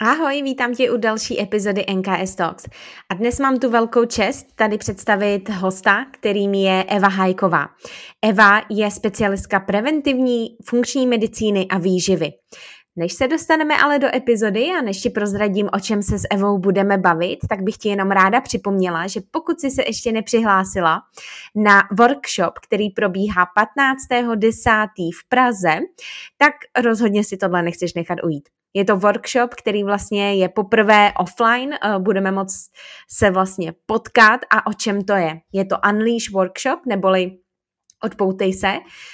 Ahoj, vítám tě u další epizody NKS Talks. A dnes mám tu velkou čest tady představit hosta, kterým je Eva Hajková. Eva je specialistka preventivní, funkční medicíny a výživy. Než se dostaneme ale do epizody a než ti prozradím, o čem se s Evou budeme bavit, tak bych ti jenom ráda připomněla, že pokud si se ještě nepřihlásila na workshop, který probíhá 15.10. v Praze, tak rozhodně si tohle nechceš nechat ujít. Je to workshop, který vlastně je poprvé offline, eh, budeme moct se vlastně potkat a o čem to je. Je to Unleash Workshop, neboli Odpoutej se,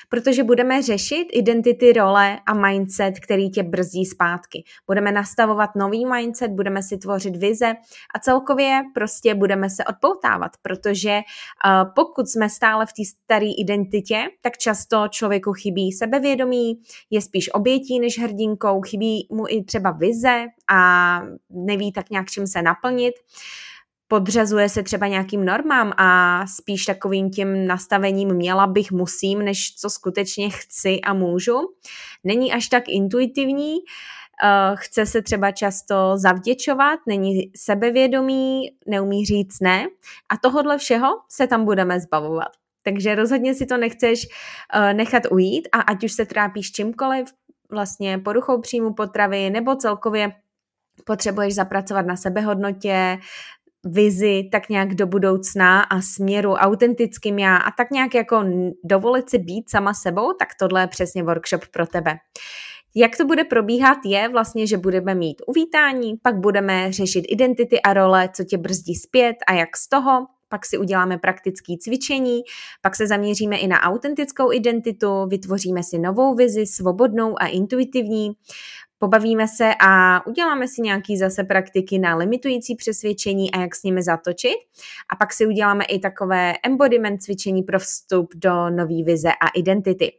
protože budeme řešit identity, role a mindset, který tě brzdí zpátky. Budeme nastavovat nový mindset, budeme si tvořit vize a celkově prostě budeme se odpoutávat, protože uh, pokud jsme stále v té staré identitě, tak často člověku chybí sebevědomí, je spíš obětí než hrdinkou, chybí mu i třeba vize a neví tak nějak čím se naplnit. Uh, podřazuje se třeba nějakým normám a spíš takovým tím nastavením měla bych, musím, než co skutečně chci a můžu. Není až tak intuitivní, eh, chce se třeba často zavděčovat, není sebevědomý, neumí říct ne a tohodle všeho se tam budeme zbavovat. Takže rozhodně si to nechceš eh, nechat ujít a ať už se trápíš čímkoliv, vlastně poruchou příjmu potravy nebo celkově potřebuješ zapracovat na sebehodnotě, vizi tak nějak do budoucna a směru autentickým já a tak nějak jako dovolit si být sama sebou, tak tohle je přesně workshop pro tebe. Jak to bude probíhat je vlastně, že budeme mít uvítání, pak budeme řešit identity a role, co tě brzdí zpět a jak z toho, pak si uděláme praktické cvičení, pak se zaměříme i na autentickou identitu, vytvoříme si novou vizi, svobodnou a intuitivní, pobavíme se a uděláme si nějaký zase praktiky na limitující přesvědčení a jak s nimi zatočit. A pak si uděláme i takové embodiment cvičení pro vstup do nové vize a identity.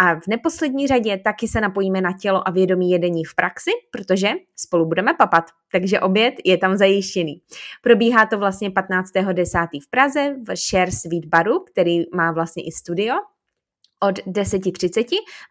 A v neposlední řadě taky se napojíme na tělo a vědomí jedení v praxi, protože spolu budeme papat. Takže oběd je tam zajištěný. Probíhá to vlastně 15.10. v Praze v Share Sweet Baru, který má vlastně i studio od 10.30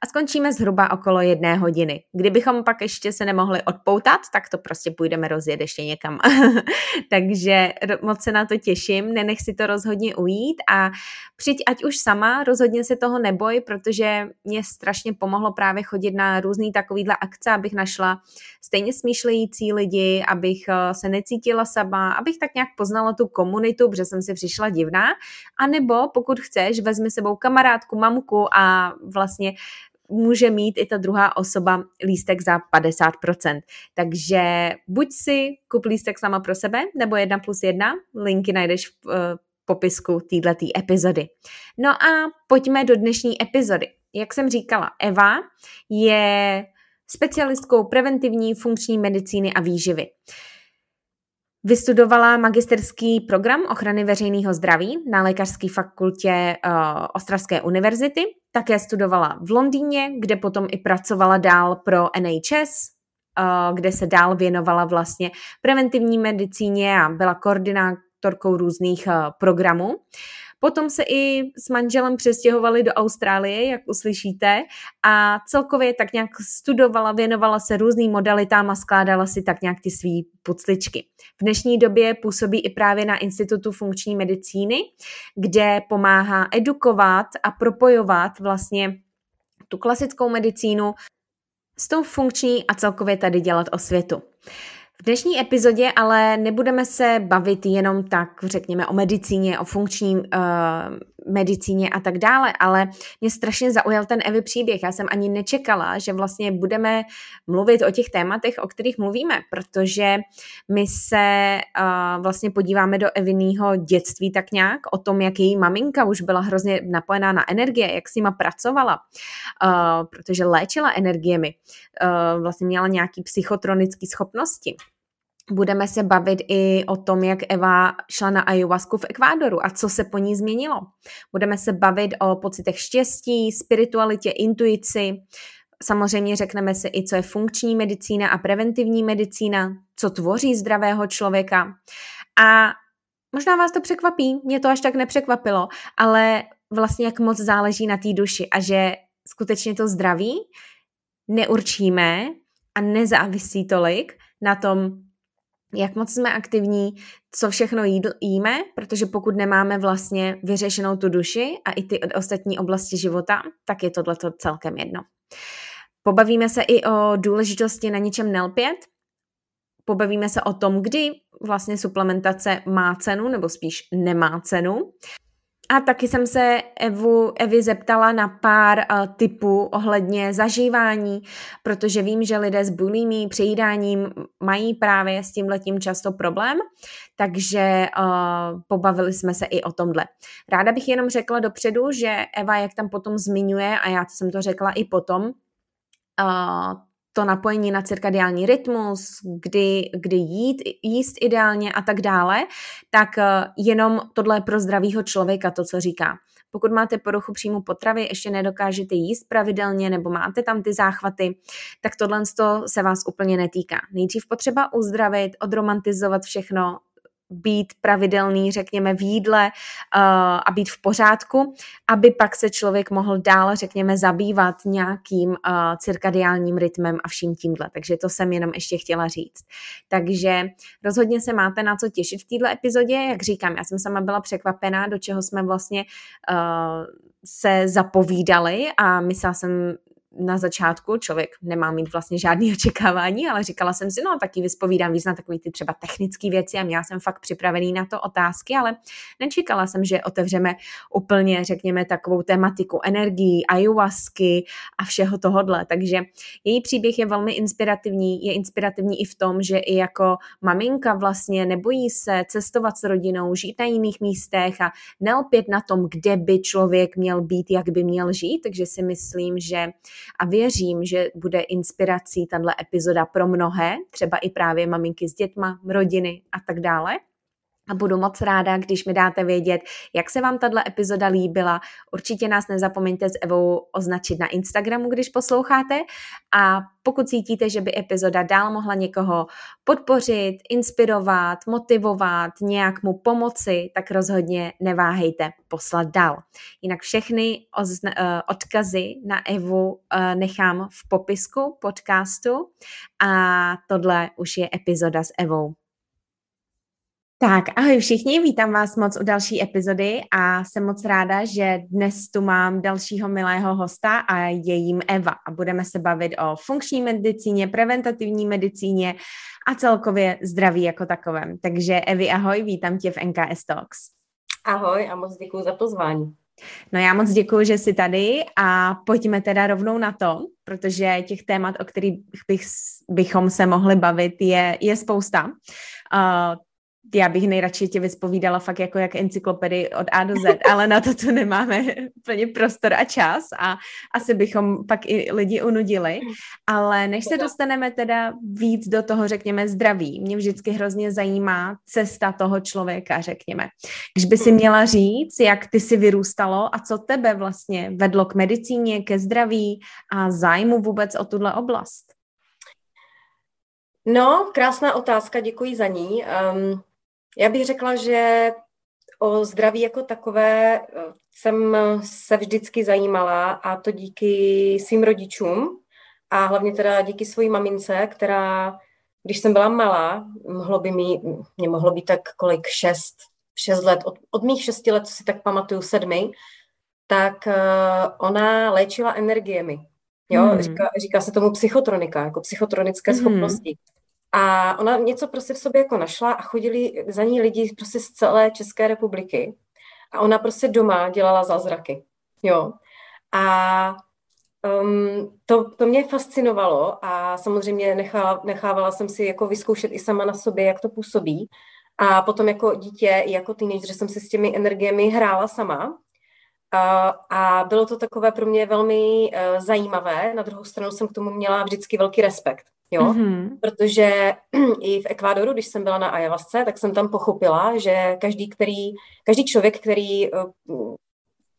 a skončíme zhruba okolo jedné hodiny. Kdybychom pak ještě se nemohli odpoutat, tak to prostě půjdeme rozjet ještě někam. Takže moc se na to těším, nenech si to rozhodně ujít a přijď ať už sama, rozhodně se toho neboj, protože mě strašně pomohlo právě chodit na různý takovýhle akce, abych našla stejně smýšlející lidi, abych eh, se necítila sama, abych tak nějak poznala tu komunitu, protože jsem si přišla divná, a nebo pokud chceš, vezmi sebou kamarádku, mamku, a vlastně může mít i ta druhá osoba lístek za 50%. Takže buď si kup lístek sama pro sebe, nebo jedna plus jedna, linky najdeš v uh, popisku této epizody. No a pojďme do dnešní epizody. Jak jsem říkala, Eva je specialistkou preventivní funkční medicíny a výživy. Vystudovala magisterský program ochrany veřejného zdraví na lékařské fakultě uh, Ostravské univerzity. Také studovala v Londýně, kde potom i pracovala dál pro NHS, uh, kde se dál věnovala vlastně preventivní medicíně a byla koordinátorkou různých uh, programů. Potom se i s manželem přestěhovali do Austrálie, jak uslyšíte, a celkově tak nějak studovala, věnovala se různým modalitám a skládala si tak nějak ty svý pucličky. V dnešní době působí i právě na Institutu funkční medicíny, kde pomáhá edukovat a propojovat vlastně tu klasickou medicínu s tou funkční a celkově tady dělat o světu. V dnešní epizodě ale nebudeme se bavit jenom tak, řekněme, o medicíně, o funkční uh, medicíně a tak dále, ale mě strašně zaujal ten Evy příběh. Já jsem ani nečekala, že vlastně budeme mluvit o těch tématech, o kterých mluvíme, protože my se uh, vlastně podíváme do Eviného dětství tak nějak, o tom, jak její maminka už byla hrozně napojená na energie, jak s nima pracovala, uh, protože léčila energiemi, uh, vlastně měla nějaký psychotronické schopnosti Budeme se bavit i o tom, jak Eva šla na ayahuasku v Ekvádoru a co se po ní změnilo. Budeme se bavit o pocitech štěstí, spiritualitě, intuici. Samozřejmě řekneme si i, co je funkční medicína a preventivní medicína, co tvoří zdravého člověka. A možná vás to překvapí, mě to až tak nepřekvapilo, ale vlastně jak moc záleží na té duši a že skutečně to zdraví neurčíme a nezávisí tolik na tom, jak moc jsme aktivní, co všechno jídl, jíme, protože pokud nemáme vlastně vyřešenou tu duši a i ty ostatní oblasti života, tak je tohle celkem jedno. Pobavíme se i o důležitosti na ničem nelpět, pobavíme se o tom, kdy vlastně suplementace má cenu, nebo spíš nemá cenu. A taky jsem se Evu, Evy zeptala na pár uh, typů ohledně zažívání, protože vím, že lidé s bulimí, přejídáním mají právě s tím letím často problém, takže uh, pobavili jsme se i o tomhle. Ráda bych jenom řekla dopředu, že Eva, jak tam potom zmiňuje, a já jsem to řekla i potom, uh, to napojení na cirkadiální rytmus, kdy, kdy jít, jíst ideálně a tak dále, tak eh, jenom tohle je pro zdravýho člověka to, co říká. Pokud máte poruchu příjmu potravy, ještě nedokážete jíst pravidelně nebo máte tam ty záchvaty, tak tohle se vás úplně netýká. Nejdřív potřeba uzdravit, odromantizovat všechno, být pravidelný, řekněme, v jídle uh, a být v pořádku, aby pak se člověk mohl dál, řekněme, zabývat nějakým uh, cirkadiálním rytmem a vším tímhle. Takže to jsem jenom ještě chtěla říct. Takže rozhodně se máte na co těšit v této epizodě. Jak říkám, já jsem sama byla překvapená, do čeho jsme vlastně uh, se zapovídali a myslela jsem na začátku člověk nemá mít vlastně žádný očekávání, ale říkala jsem si, no taky vyspovídám víc na takový ty třeba technické věci a měla jsem fakt připravený na to otázky, ale nečekala jsem, že otevřeme úplně, řekněme, takovou tematiku energií, ayahuasky a všeho tohodle. Takže její příběh je velmi inspirativní, je inspirativní i v tom, že i jako maminka vlastně nebojí se cestovat s rodinou, žít na jiných místech a nelpět na tom, kde by člověk měl být, jak by měl žít, takže si myslím, že a věřím, že bude inspirací tahle epizoda pro mnohé, třeba i právě maminky s dětma, rodiny a tak dále. A budu moc ráda, když mi dáte vědět, jak se vám tato epizoda líbila. Určitě nás nezapomeňte s Evou označit na Instagramu, když posloucháte. A pokud cítíte, že by epizoda dál mohla někoho podpořit, inspirovat, motivovat, nějak mu pomoci, tak rozhodně neváhejte poslat dál. Jinak všechny eh, odkazy na Evu eh, nechám v popisku podcastu a tohle už je epizoda s Evou. Tak, ahoj všichni, vítám vás moc u další epizody a jsem moc ráda, že dnes tu mám dalšího milého hosta a je jím Eva a budeme se bavit o funkční medicíně, preventativní medicíně a celkově zdraví jako takovém. Takže Evi, ahoj, vítám tě v NKS Talks. Ahoj a moc děkuji za pozvání. No já moc děkuji, že jsi tady a pojďme teda rovnou na to, protože těch témat, o kterých bych, bychom se mohli bavit, je, je spousta. Uh, já bych nejradši tě vyspovídala fakt jako jak encyklopedii od A do Z, ale na to tu nemáme plně prostor a čas a asi bychom pak i lidi unudili. Ale než se dostaneme teda víc do toho, řekněme, zdraví, mě vždycky hrozně zajímá cesta toho člověka, řekněme. Když by si měla říct, jak ty si vyrůstalo a co tebe vlastně vedlo k medicíně, ke zdraví a zájmu vůbec o tuhle oblast? No, krásná otázka, děkuji za ní. Um, já bych řekla, že o zdraví jako takové eh, jsem se vždycky zajímala a to díky svým rodičům a hlavně teda díky své mamince, která, když jsem byla malá, mohlo by mi, mě mohlo být tak kolik, šest, šest let, od, od mých šesti let, co si tak pamatuju, sedmi, tak uh, ona léčila energiemi. Jo, hmm. říká, říká se tomu psychotronika, jako psychotronické hmm. schopnosti. A ona něco prostě v sobě jako našla a chodili za ní lidi prostě z celé České republiky. A ona prostě doma dělala zázraky. Jo. A um, to, to mě fascinovalo a samozřejmě nechala, nechávala jsem si jako vyzkoušet i sama na sobě, jak to působí. A potom jako dítě, i jako teenager jsem si s těmi energiemi hrála sama. A, a bylo to takové pro mě velmi uh, zajímavé. Na druhou stranu jsem k tomu měla vždycky velký respekt. Jo, mm-hmm. protože i v Ekvádoru, když jsem byla na Ajavasce, tak jsem tam pochopila, že každý, který, každý člověk, který uh,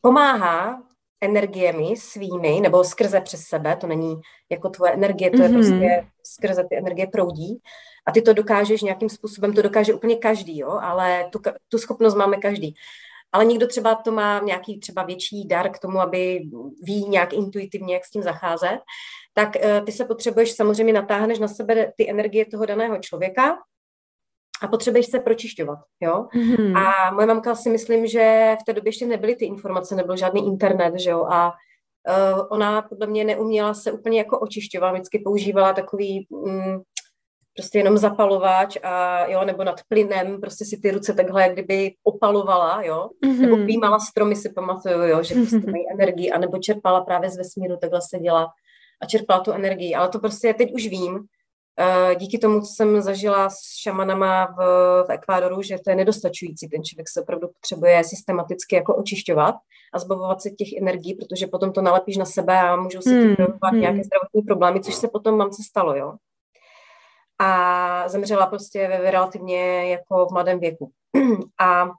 pomáhá energiemi svými, nebo skrze přes sebe, to není jako tvoje energie, to mm-hmm. je prostě skrze ty energie proudí a ty to dokážeš nějakým způsobem, to dokáže úplně každý, jo, ale tu, tu schopnost máme každý. Ale někdo třeba to má nějaký třeba větší dar k tomu, aby ví nějak intuitivně, jak s tím zacházet, tak uh, ty se potřebuješ, samozřejmě natáhneš na sebe ty energie toho daného člověka a potřebuješ se pročišťovat, jo. Mm-hmm. A moje mamka si myslím, že v té době ještě nebyly ty informace, nebyl žádný internet, že jo, a uh, ona podle mě neuměla se úplně jako očišťovat, vždycky používala takový um, prostě jenom zapalováč a jo, nebo nad plynem, prostě si ty ruce takhle jak kdyby opalovala, jo, mm-hmm. nebo pímala stromy, si pamatuju, jo, že prostě mají energii, anebo čerpala právě z vesmíru, takhle se děla a čerpala tu energii, ale to prostě teď už vím, Eh, díky tomu, co jsem zažila s šamanama v, v Ekvádoru, že to je nedostačující. Ten člověk se opravdu potřebuje systematicky jako očišťovat a zbavovat se těch energií, protože potom to nalepíš na sebe a můžou se tím hmm, hmm. nějaké zdravotní problémy, což se potom mamce stalo, jo. A zemřela prostě ve relativně jako v mladém věku. A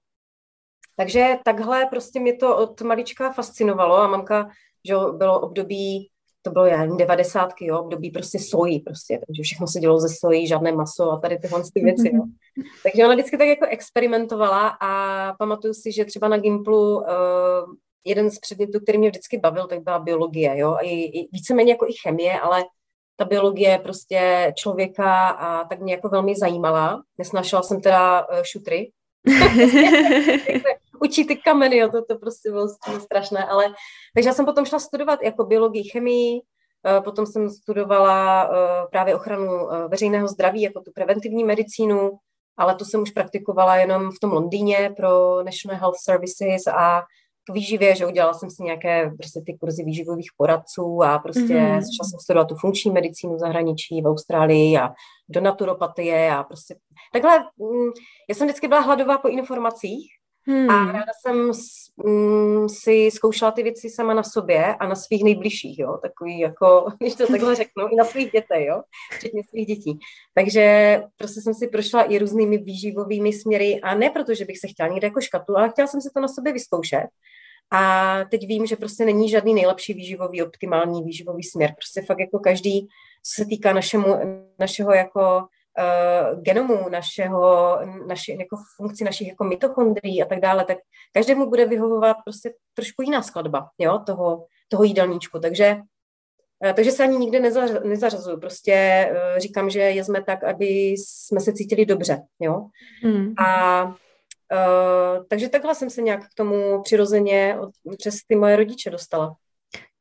takže takhle prostě mě to od malička fascinovalo a mamka, že bylo období to bylo jen devadesátky, jo, období prostě sojí prostě, takže všechno se dělo ze sojí, žádné maso a tady tyhle ty věci, jo. Takže ona vždycky tak jako experimentovala a pamatuju si, že třeba na Gimplu uh, jeden z předmětů, který mě vždycky bavil, tak byla biologie, jo, a i, i víceméně jako i chemie, ale ta biologie prostě člověka a tak mě jako velmi zajímala. Nesnašela jsem teda uh, šutry, učí ty kameny, jo, to, to prostě bylo strašné, ale takže já jsem potom šla studovat jako biologii, chemii, eh, potom jsem studovala eh, právě ochranu eh, veřejného zdraví, jako tu preventivní medicínu, ale to jsem už praktikovala jenom v tom Londýně pro National Health Services a k výživě, že udělala jsem si nějaké prostě ty kurzy výživových poradců a prostě mm-hmm. začala jsem studovat tu funkční medicínu v zahraničí, v Austrálii a do naturopatie a prostě takhle, mm, já jsem vždycky byla hladová po informacích Hmm. A ráda jsem mm, si zkoušela ty věci sama na sobě a na svých nejbližších, jo, takový jako, když to takhle řeknu, i na svých dětech, jo, včetně svých dětí. Takže prostě jsem si prošla i různými výživovými směry a ne proto, že bych se chtěla někde jako škatlu, ale chtěla jsem si to na sobě vyzkoušet. A teď vím, že prostě není žádný nejlepší výživový, optimální výživový směr. Prostě fakt jako každý, co se týká našemu, našeho jako uh, genomu, našeho, naši, jako funkci našich jako mitochondrií a tak dále, tak každému bude vyhovovat prostě trošku jiná skladba jo, toho, toho jídelníčku. Takže, uh, takže se ani nikde nezař, nezařazuju. Prostě uh, říkám, že jezme tak, aby jsme se cítili dobře. Jo? Hmm. A uh, takže takhle jsem se nějak k tomu přirozeně od, přes ty moje rodiče dostala.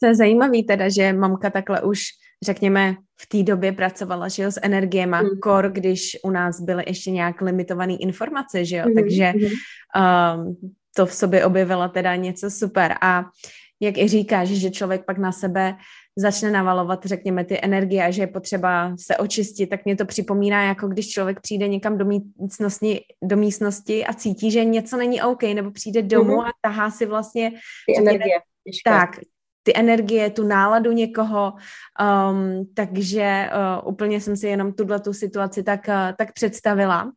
To je zajímavé teda, že mamka takhle už řekněme, v té době pracovala, že jo, s energiema, mm. kor, když u nás byly ještě nějak limitované informace, že jo, mm. takže um, to v sobě objevila teda něco super a jak i říkáš, že člověk pak na sebe začne navalovat, řekněme, ty energie a že je potřeba se očistit, tak mě to připomíná, jako když člověk přijde někam do místnosti, do místnosti a cítí, že něco není OK, nebo přijde domů mm-hmm. a tahá si vlastně... Ty energie. Tak, ty energie, tu náladu někoho, um, takže uh, úplně jsem si jenom tuhle tu situaci tak, uh, tak představila. Uh,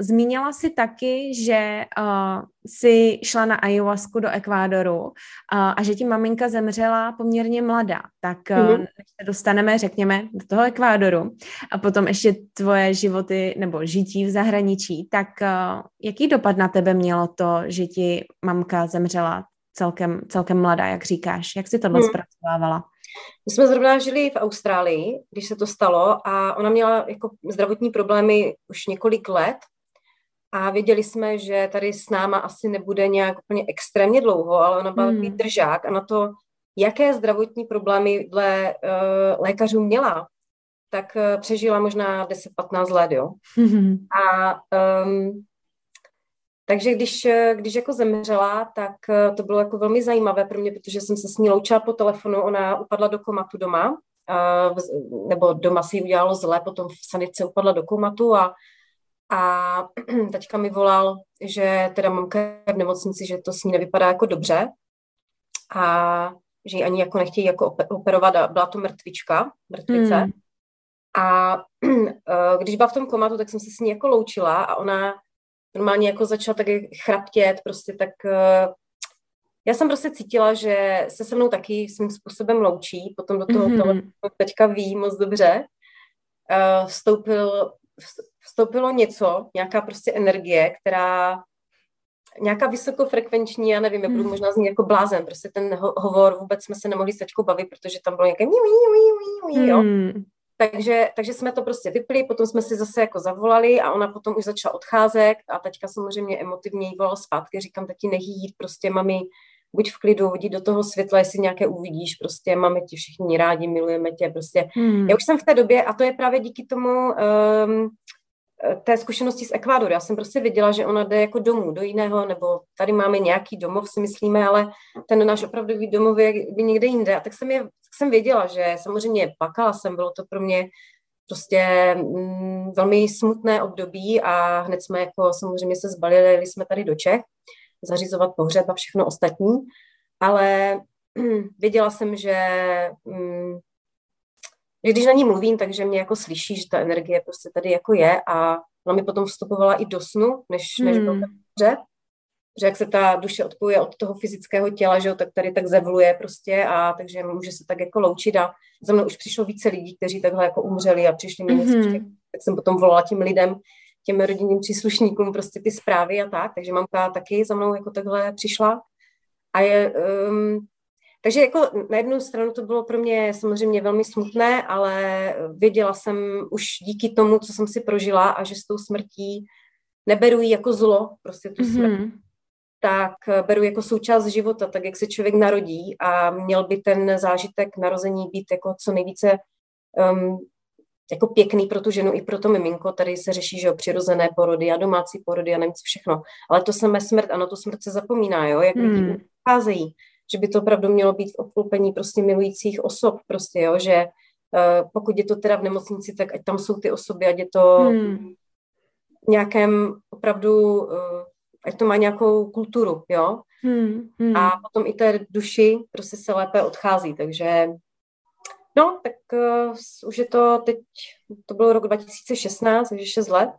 zmínila si taky, že uh, si šla na ayahuasku do Ekvádoru uh, a že ti maminka zemřela poměrně mladá. Tak uh, mm-hmm. než se dostaneme, řekněme, do toho Ekvádoru a potom ještě tvoje životy nebo žití v zahraničí, tak uh, jaký dopad na tebe mělo to, že ti mamka zemřela celkem, celkem mladá, jak říkáš. Jak si tohle hmm. zpracovávala? My jsme zrovna žili v Austrálii, když se to stalo a ona měla jako zdravotní problémy už několik let a věděli jsme, že tady s náma asi nebude nějak úplně extrémně dlouho, ale ona byla hmm. takový držák a na to, jaké zdravotní problémy dle uh, lékařů měla, tak uh, přežila možná 10-15 let, jo. Hmm. A um, takže když, když jako zemřela, tak eh, to bylo jako velmi zajímavé pro mě, protože jsem se s ní loučila po telefonu, ona upadla do komatu doma, nebo doma si ji udělalo zle, potom v sanice upadla do komatu a, a taťka mi volal, že teda mamka je v nemocnici, že to s ní nevypadá jako dobře a že ji ani jako nechtějí jako operovat a byla to mrtvička, mrtvice. Hmm. A eh, když byla v tom komatu, tak jsem se s ní jako loučila a ona normálně jako začala taky chraptět, prostě tak eh, já jsem prostě cítila, že se se mnou taky svým způsobem loučí, potom do toho mm-hmm. teďka ví moc dobře. Uh, vstoupil, vstoupilo něco, nějaká prostě energie, která nějaká vysokofrekvenční, já nevím, jak budu mm. možná znít jako blázen, prostě ten ho- hovor, vůbec jsme se nemohli s tačkou bavit, protože tam bylo nějaké mí, mí, mí, mí, jo. Mm. Takže, takže jsme to prostě vypli, potom jsme si zase jako zavolali a ona potom už začala odcházet a teďka samozřejmě emotivně jí volala zpátky, říkám, taky nehýt, prostě mami, buď v klidu, jdi do toho světla, jestli nějaké uvidíš, prostě máme tě všichni rádi, milujeme tě, prostě. Hmm. Já už jsem v té době, a to je právě díky tomu, um, té zkušenosti z Ekvádoru. Já jsem prostě viděla, že ona jde jako domů, do jiného, nebo tady máme nějaký domov, si myslíme, ale ten náš opravdový domov je by někde jinde. A tak jsem, je, tak jsem věděla, že samozřejmě plakala jsem, bylo to pro mě prostě mm, velmi smutné období a hned jsme jako samozřejmě se zbalili, jsme tady do Čech zařizovat pohřeb a všechno ostatní, ale věděla jsem, že, mm, že když na ní mluvím, takže mě jako slyší, že ta energie prostě tady jako je a ona mi potom vstupovala i do snu, než, než hmm. byl ten pohřeb, že jak se ta duše odpoje od toho fyzického těla, že jo, tak tady tak zevluje prostě a takže může se tak jako loučit a za mnou už přišlo více lidí, kteří takhle jako umřeli a přišli mi mm-hmm. tak jsem potom volala těm lidem, těm rodinným příslušníkům prostě ty zprávy a tak, takže mamka taky za mnou jako takhle přišla. A je, um, takže jako na jednu stranu to bylo pro mě samozřejmě velmi smutné, ale věděla jsem už díky tomu, co jsem si prožila a že s tou smrtí neberu ji jako zlo, prostě tu smrt, mm-hmm. tak beru jako součást života, tak jak se člověk narodí a měl by ten zážitek narození být jako co nejvíce um, jako pěkný pro tu ženu i pro to miminko. Tady se řeší, že o přirozené porody a domácí porody a nevím co všechno. Ale to samé smrt, ano, to smrt se zapomíná, jo, jak lidi ucházejí, že by to opravdu mělo být v obklopení prostě milujících osob, prostě, jo, že uh, pokud je to teda v nemocnici, tak ať tam jsou ty osoby, ať je to hmm. nějakém opravdu, uh, ať to má nějakou kulturu, jo. Hmm. Hmm. A potom i té duši prostě se lépe odchází, takže No, tak uh, už je to teď, to bylo rok 2016, takže 6 let.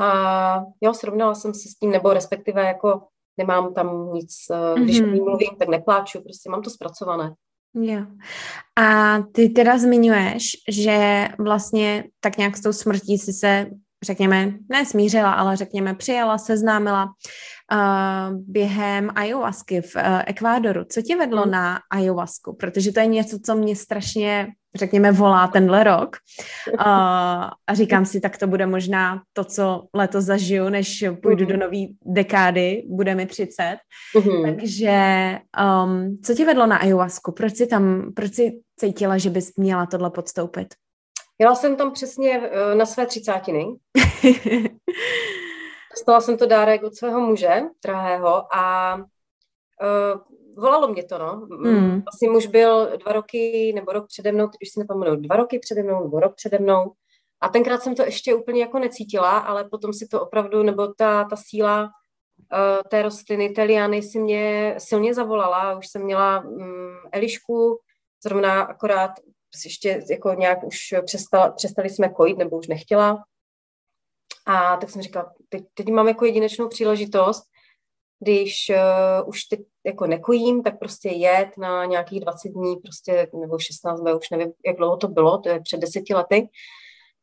A jo, srovnala jsem se s tím, nebo respektive jako nemám tam nic, uh, když mm-hmm. mluvím, tak nepláču, prostě mám to zpracované. Jo. A ty teda zmiňuješ, že vlastně tak nějak s tou smrtí si se řekněme, ne smířila, ale řekněme přijala, seznámila uh, během ayahuasky v uh, Ekvádoru. Co tě vedlo hmm. na ayahuasku? Protože to je něco, co mě strašně, řekněme, volá tenhle rok. Uh, a říkám si, tak to bude možná to, co letos zažiju, než půjdu hmm. do nové dekády, bude mi 30. Hmm. Takže um, co tě vedlo na ayahuasku? Proč jsi tam, proč jsi cítila, že bys měla tohle podstoupit? Jela jsem tam přesně eh, na své třicátiny. Dostala jsem to dárek od svého muže, drahého, a uh, volalo mě to, no. Mm. Asi muž byl dva roky nebo rok přede mnou, teď už si nepamatuju, dva roky přede mnou nebo rok přede mnou. A tenkrát jsem to ještě úplně jako necítila, ale potom si to opravdu, nebo ta, ta síla uh, té rostliny, té liany si mě silně zavolala. Už jsem měla um, Elišku, zrovna akorát ještě jako nějak už přestala, přestali jsme kojit, nebo už nechtěla. A tak jsem říkala, teď, teď mám jako jedinečnou příležitost, když uh, už teď jako nekojím, tak prostě jet na nějakých 20 dní, prostě, nebo 16, nebo už nevím, jak dlouho to bylo, to je před deseti lety,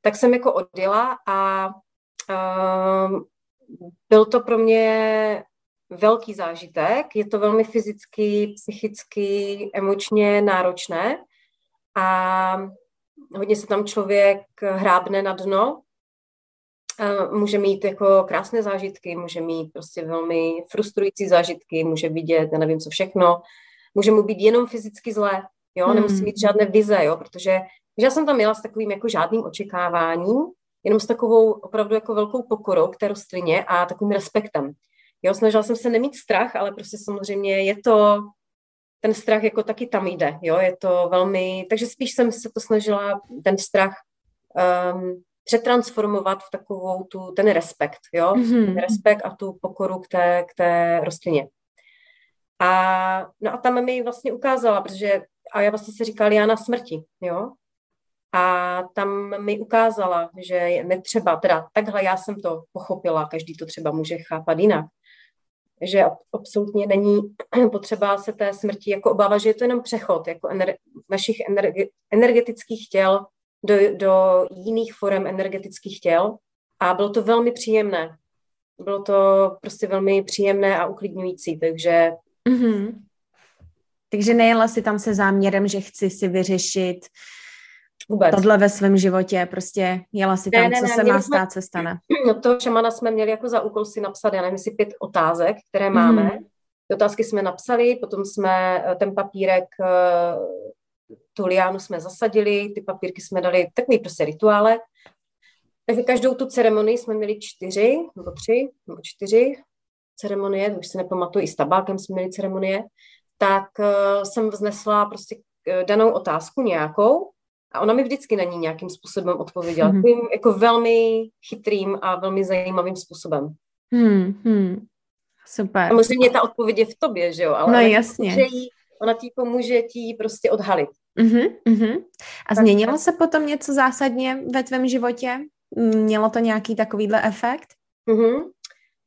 tak jsem jako odjela a uh, byl to pro mě velký zážitek. Je to velmi fyzicky, psychicky, emočně náročné, a hodně se tam člověk hrábne na dno. Může mít jako krásné zážitky, může mít prostě velmi frustrující zážitky, může vidět, já nevím co všechno. Může mu být jenom fyzicky zlé, jo, hmm. nemusí mít žádné vize, jo, protože že já jsem tam měla s takovým jako žádným očekáváním, jenom s takovou opravdu jako velkou pokorou k té rostlině a takovým respektem. Jo, snažila jsem se nemít strach, ale prostě samozřejmě je to ten strach jako taky tam jde, jo, je to velmi, takže spíš jsem se to snažila ten strach um, přetransformovat v takovou tu, ten respekt, jo, mm-hmm. ten respekt a tu pokoru k té, k té rostlině. A, no a tam mi vlastně ukázala, protože, a já vlastně se říkala Liana smrti, jo, a tam mi ukázala, že je netřeba, teda takhle já jsem to pochopila, každý to třeba může chápat jinak, že absolutně není potřeba se té smrti jako obávat, že je to jenom přechod jako ener- našich energe- energetických těl do, do jiných forem energetických těl a bylo to velmi příjemné. Bylo to prostě velmi příjemné a uklidňující, takže... Mm-hmm. Takže nejela si tam se záměrem, že chci si vyřešit Vůbec. tohle ve svém životě, prostě jela si tam, ne, ne, co ne, se má stát, se stane. No to šamana jsme měli jako za úkol si napsat, já nevím, si pět otázek, které máme. Mm. Ty otázky jsme napsali, potom jsme eh, ten papírek, eh, tu liánu jsme zasadili, ty papírky jsme dali takový prostě rituále. Takže každou tu ceremonii jsme měli čtyři, nebo tři, nebo čtyři ceremonie, už si nepamatuju, i s tabákem jsme měli ceremonie, tak uh, jsem vznesla prostě danou otázku nějakou a ona mi vždycky na ní nějakým způsobem odpověděla. Mm-hmm. Takovým jako velmi chytrým a velmi zajímavým způsobem. Hmm, hmm. Super. Samozřejmě ta odpověď je v tobě, že jo? Ale no jasně. Jí, ona ti pomůže ti prostě odhalit. Uh-huh, uh-huh. A tak, změnilo se potom něco zásadně ve tvém životě? Mělo to nějaký takovýhle efekt? Uh-huh.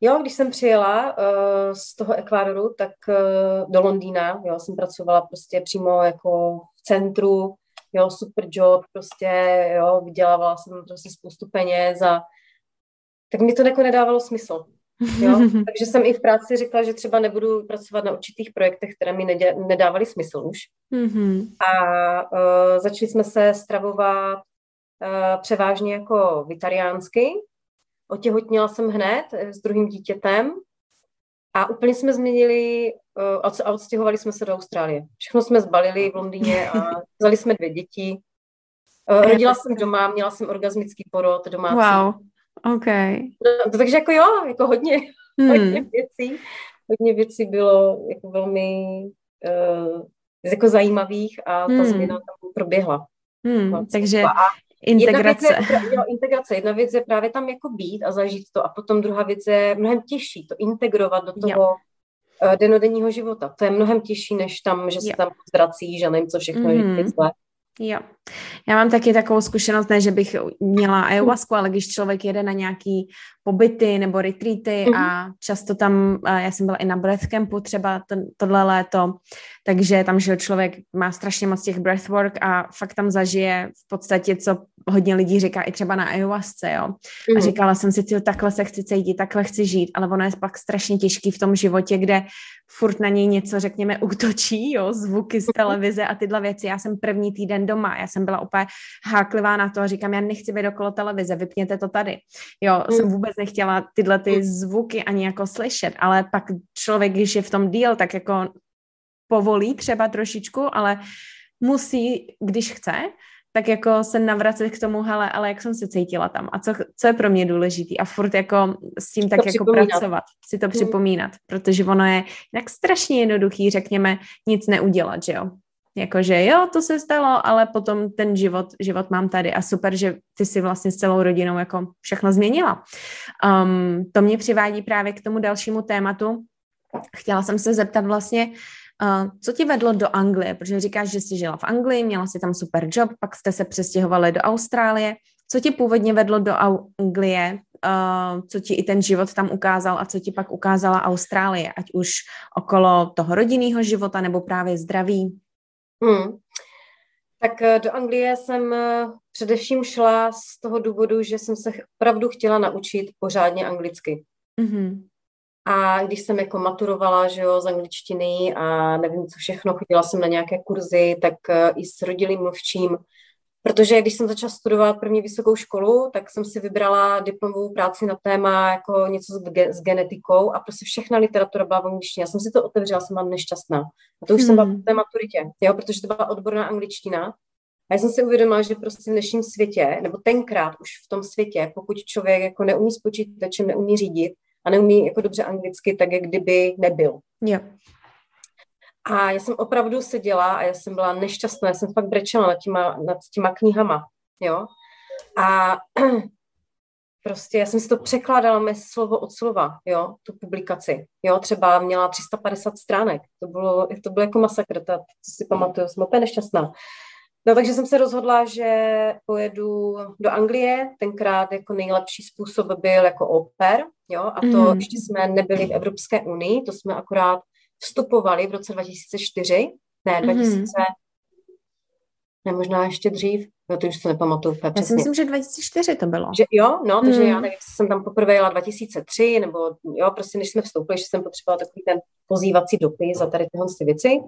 Jo, když jsem přijela uh, z toho Ekvádoru, tak uh, do Londýna, jo, jsem pracovala prostě přímo jako v centru, jo, super job, prostě, jo, vydělávala jsem prostě spoustu peněz a tak mi to jako nedávalo smysl. Jo? Takže jsem i v práci řekla, že třeba nebudu pracovat na určitých projektech, které mi nedě, nedávaly smysl už. Mm-hmm. A uh, začali jsme se stravovat uh, převážně jako vitariánsky. Otěhotnila jsem hned s druhým dítětem a úplně jsme změnili uh, a odstěhovali jsme se do Austrálie. Všechno jsme zbalili v Londýně a vzali jsme dvě děti. Uh, rodila jsem doma, měla jsem orgasmický porod domácí. Wow, ok. No, takže jako jo, jako hodně, hmm. hodně věcí. Hodně věcí bylo jako velmi uh, jako zajímavých a ta hmm. změna tam proběhla. Hmm, no, takže a Integrace. Jedna věc je, jo, integrace. Jedna věc je právě tam jako být a zažít to a potom druhá věc je mnohem těžší to integrovat do toho jo. Eh, denodenního života. To je mnohem těžší, než tam, že se jo. tam zvracíš a nevím, co všechno mm. je. Jo. Já mám taky takovou zkušenost, ne, že bych měla ayahuasku, ale když člověk jede na nějaký pobyty nebo retreaty mm-hmm. a často tam, já jsem byla i na breathcampu třeba ten, tohle léto, takže tam, že člověk má strašně moc těch breathwork a fakt tam zažije v podstatě, co hodně lidí říká i třeba na ayahuasce, jo. A říkala jsem si, tyjo, takhle se chci cítit, takhle chci žít, ale ono je pak strašně těžký v tom životě, kde furt na něj něco, řekněme, útočí, jo, zvuky z televize a tyhle věci. Já jsem první týden doma, já jsem byla úplně háklivá na to a říkám, já nechci být okolo televize, vypněte to tady. Jo, mm. jsem vůbec nechtěla tyhle ty zvuky ani jako slyšet, ale pak člověk, když je v tom díl, tak jako povolí třeba trošičku, ale musí, když chce, tak jako se navracet k tomu, hele, ale jak jsem se cítila tam a co, co je pro mě důležitý a furt jako s tím tak jako pracovat, si to hmm. připomínat, protože ono je tak strašně jednoduchý, řekněme, nic neudělat, že jo. Jakože jo, to se stalo, ale potom ten život, život mám tady a super, že ty si vlastně s celou rodinou jako všechno změnila. Um, to mě přivádí právě k tomu dalšímu tématu. Chtěla jsem se zeptat vlastně, Uh, co ti vedlo do Anglie? Protože říkáš, že jsi žila v Anglii, měla si tam super job, pak jste se přestěhovali do Austrálie. Co ti původně vedlo do Anglie? Uh, co ti i ten život tam ukázal a co ti pak ukázala Austrálie? Ať už okolo toho rodinného života nebo právě zdraví? Hmm. Tak eh, do Anglie jsem eh, především šla z toho důvodu, že jsem se opravdu chtěla naučit pořádně anglicky. Mm-hmm. A když jsem jako maturovala, že jo, z angličtiny a nevím co všechno, chodila jsem na nějaké kurzy, tak eh, i s rodilým mluvčím Protože když jsem začala studovat první vysokou školu, tak jsem si vybrala diplomovou práci na téma jako něco s, ge- s genetikou a prostě všechna literatura byla v angličtině. Já jsem si to otevřela, jsem byla nešťastná. A to už hmm. jsem byla v té maturitě, jo, protože to byla odborná angličtina. A já jsem si uvědomila, že prostě v dnešním světě, nebo tenkrát už v tom světě, pokud člověk jako neumí s počítačem, neumí řídit a neumí jako dobře anglicky, tak jak kdyby nebyl. Jo. A já jsem opravdu seděla a já jsem byla nešťastná, já jsem fakt brečela nad těma, nad těma knihama, jo. A prostě já jsem si to překládala mé slovo od slova, jo, tu publikaci, jo, třeba měla 350 stránek, to bylo, to bylo jako masakr, to, to si pamatuju, jsem úplně nešťastná. No takže jsem se rozhodla, že pojedu do Anglie. Tenkrát jako nejlepší způsob byl jako oper, jo, a to mm. ještě jsme nebyli v Evropské unii, to jsme akorát vstupovali v roce 2004, ne, 2000, mm. ne, možná ještě dřív, no to už se nepamatuju úplně Já si myslím, že 2004 to bylo. Že, jo, no, takže mm. já nevím, jsem tam poprvé jela 2003, nebo jo, prostě než jsme vstoupili, že jsem potřebovala takový ten pozývací dopis za tady tyhle věci.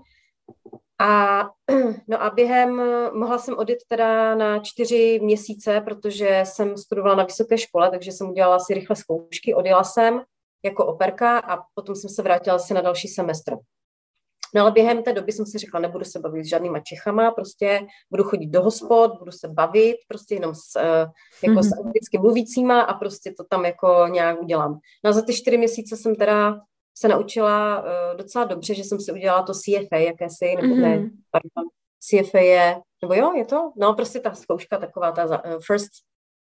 A, no a během, mohla jsem odjet teda na čtyři měsíce, protože jsem studovala na vysoké škole, takže jsem udělala si rychle zkoušky, odjela jsem jako operka a potom jsem se vrátila asi na další semestr. No ale během té doby jsem si řekla, nebudu se bavit s žádnýma Čechama, prostě budu chodit do hospod, budu se bavit, prostě jenom s, eh, jako mm-hmm. s anglicky mluvícíma a prostě to tam jako nějak udělám. No a za ty čtyři měsíce jsem teda se naučila uh, docela dobře, že jsem si udělala to CFA, jakési, nebo mm-hmm. ne, pardon, CFA je, nebo jo, je to? No, prostě ta zkouška taková, ta uh, first,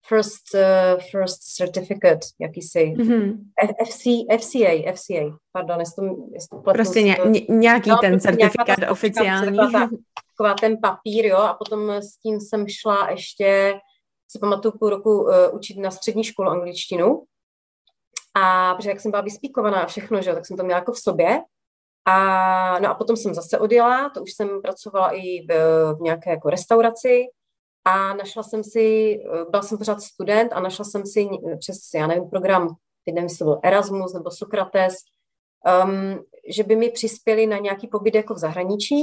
first, uh, first certificate, jakýsi, mm-hmm. FC, FCA, FCA, pardon, jestli to, jestli to Prostě ně, ně, nějaký no, ten prostě certifikát oficiální. Taková, ta, taková ten papír, jo, a potom s tím jsem šla ještě, si pamatuju půl roku uh, učit na střední školu angličtinu, a protože jak jsem byla vyspíkovaná a všechno, že, tak jsem to měla jako v sobě. A, no a potom jsem zase odjela, to už jsem pracovala i v, v nějaké jako restauraci a našla jsem si, byla jsem pořád student a našla jsem si přes, já nevím, program, teď nevím, jestli byl Erasmus nebo Sokrates, um, že by mi přispěli na nějaký pobyt jako v zahraničí,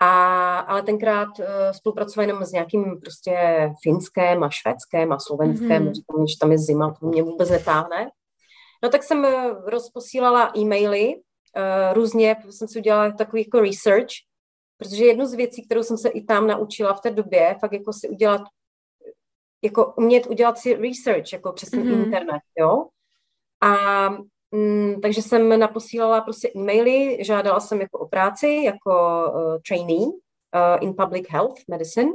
a, ale tenkrát uh, spolupracovali jenom s nějakým prostě finském a švédském a slovenském, mm-hmm. říkám, že tam je zima, to mě vůbec netáhne. No tak jsem eh, rozposílala e-maily, uh, různě jsem si udělala takový jako research, protože jednu z věcí, kterou jsem se i tam naučila v té době, fakt jako si udělat, jako umět udělat si research, jako přes ten mm-hmm. internet, jo. A mm, takže jsem naposílala prostě e-maily, žádala jsem jako o práci, jako uh, trainee uh, in public health medicine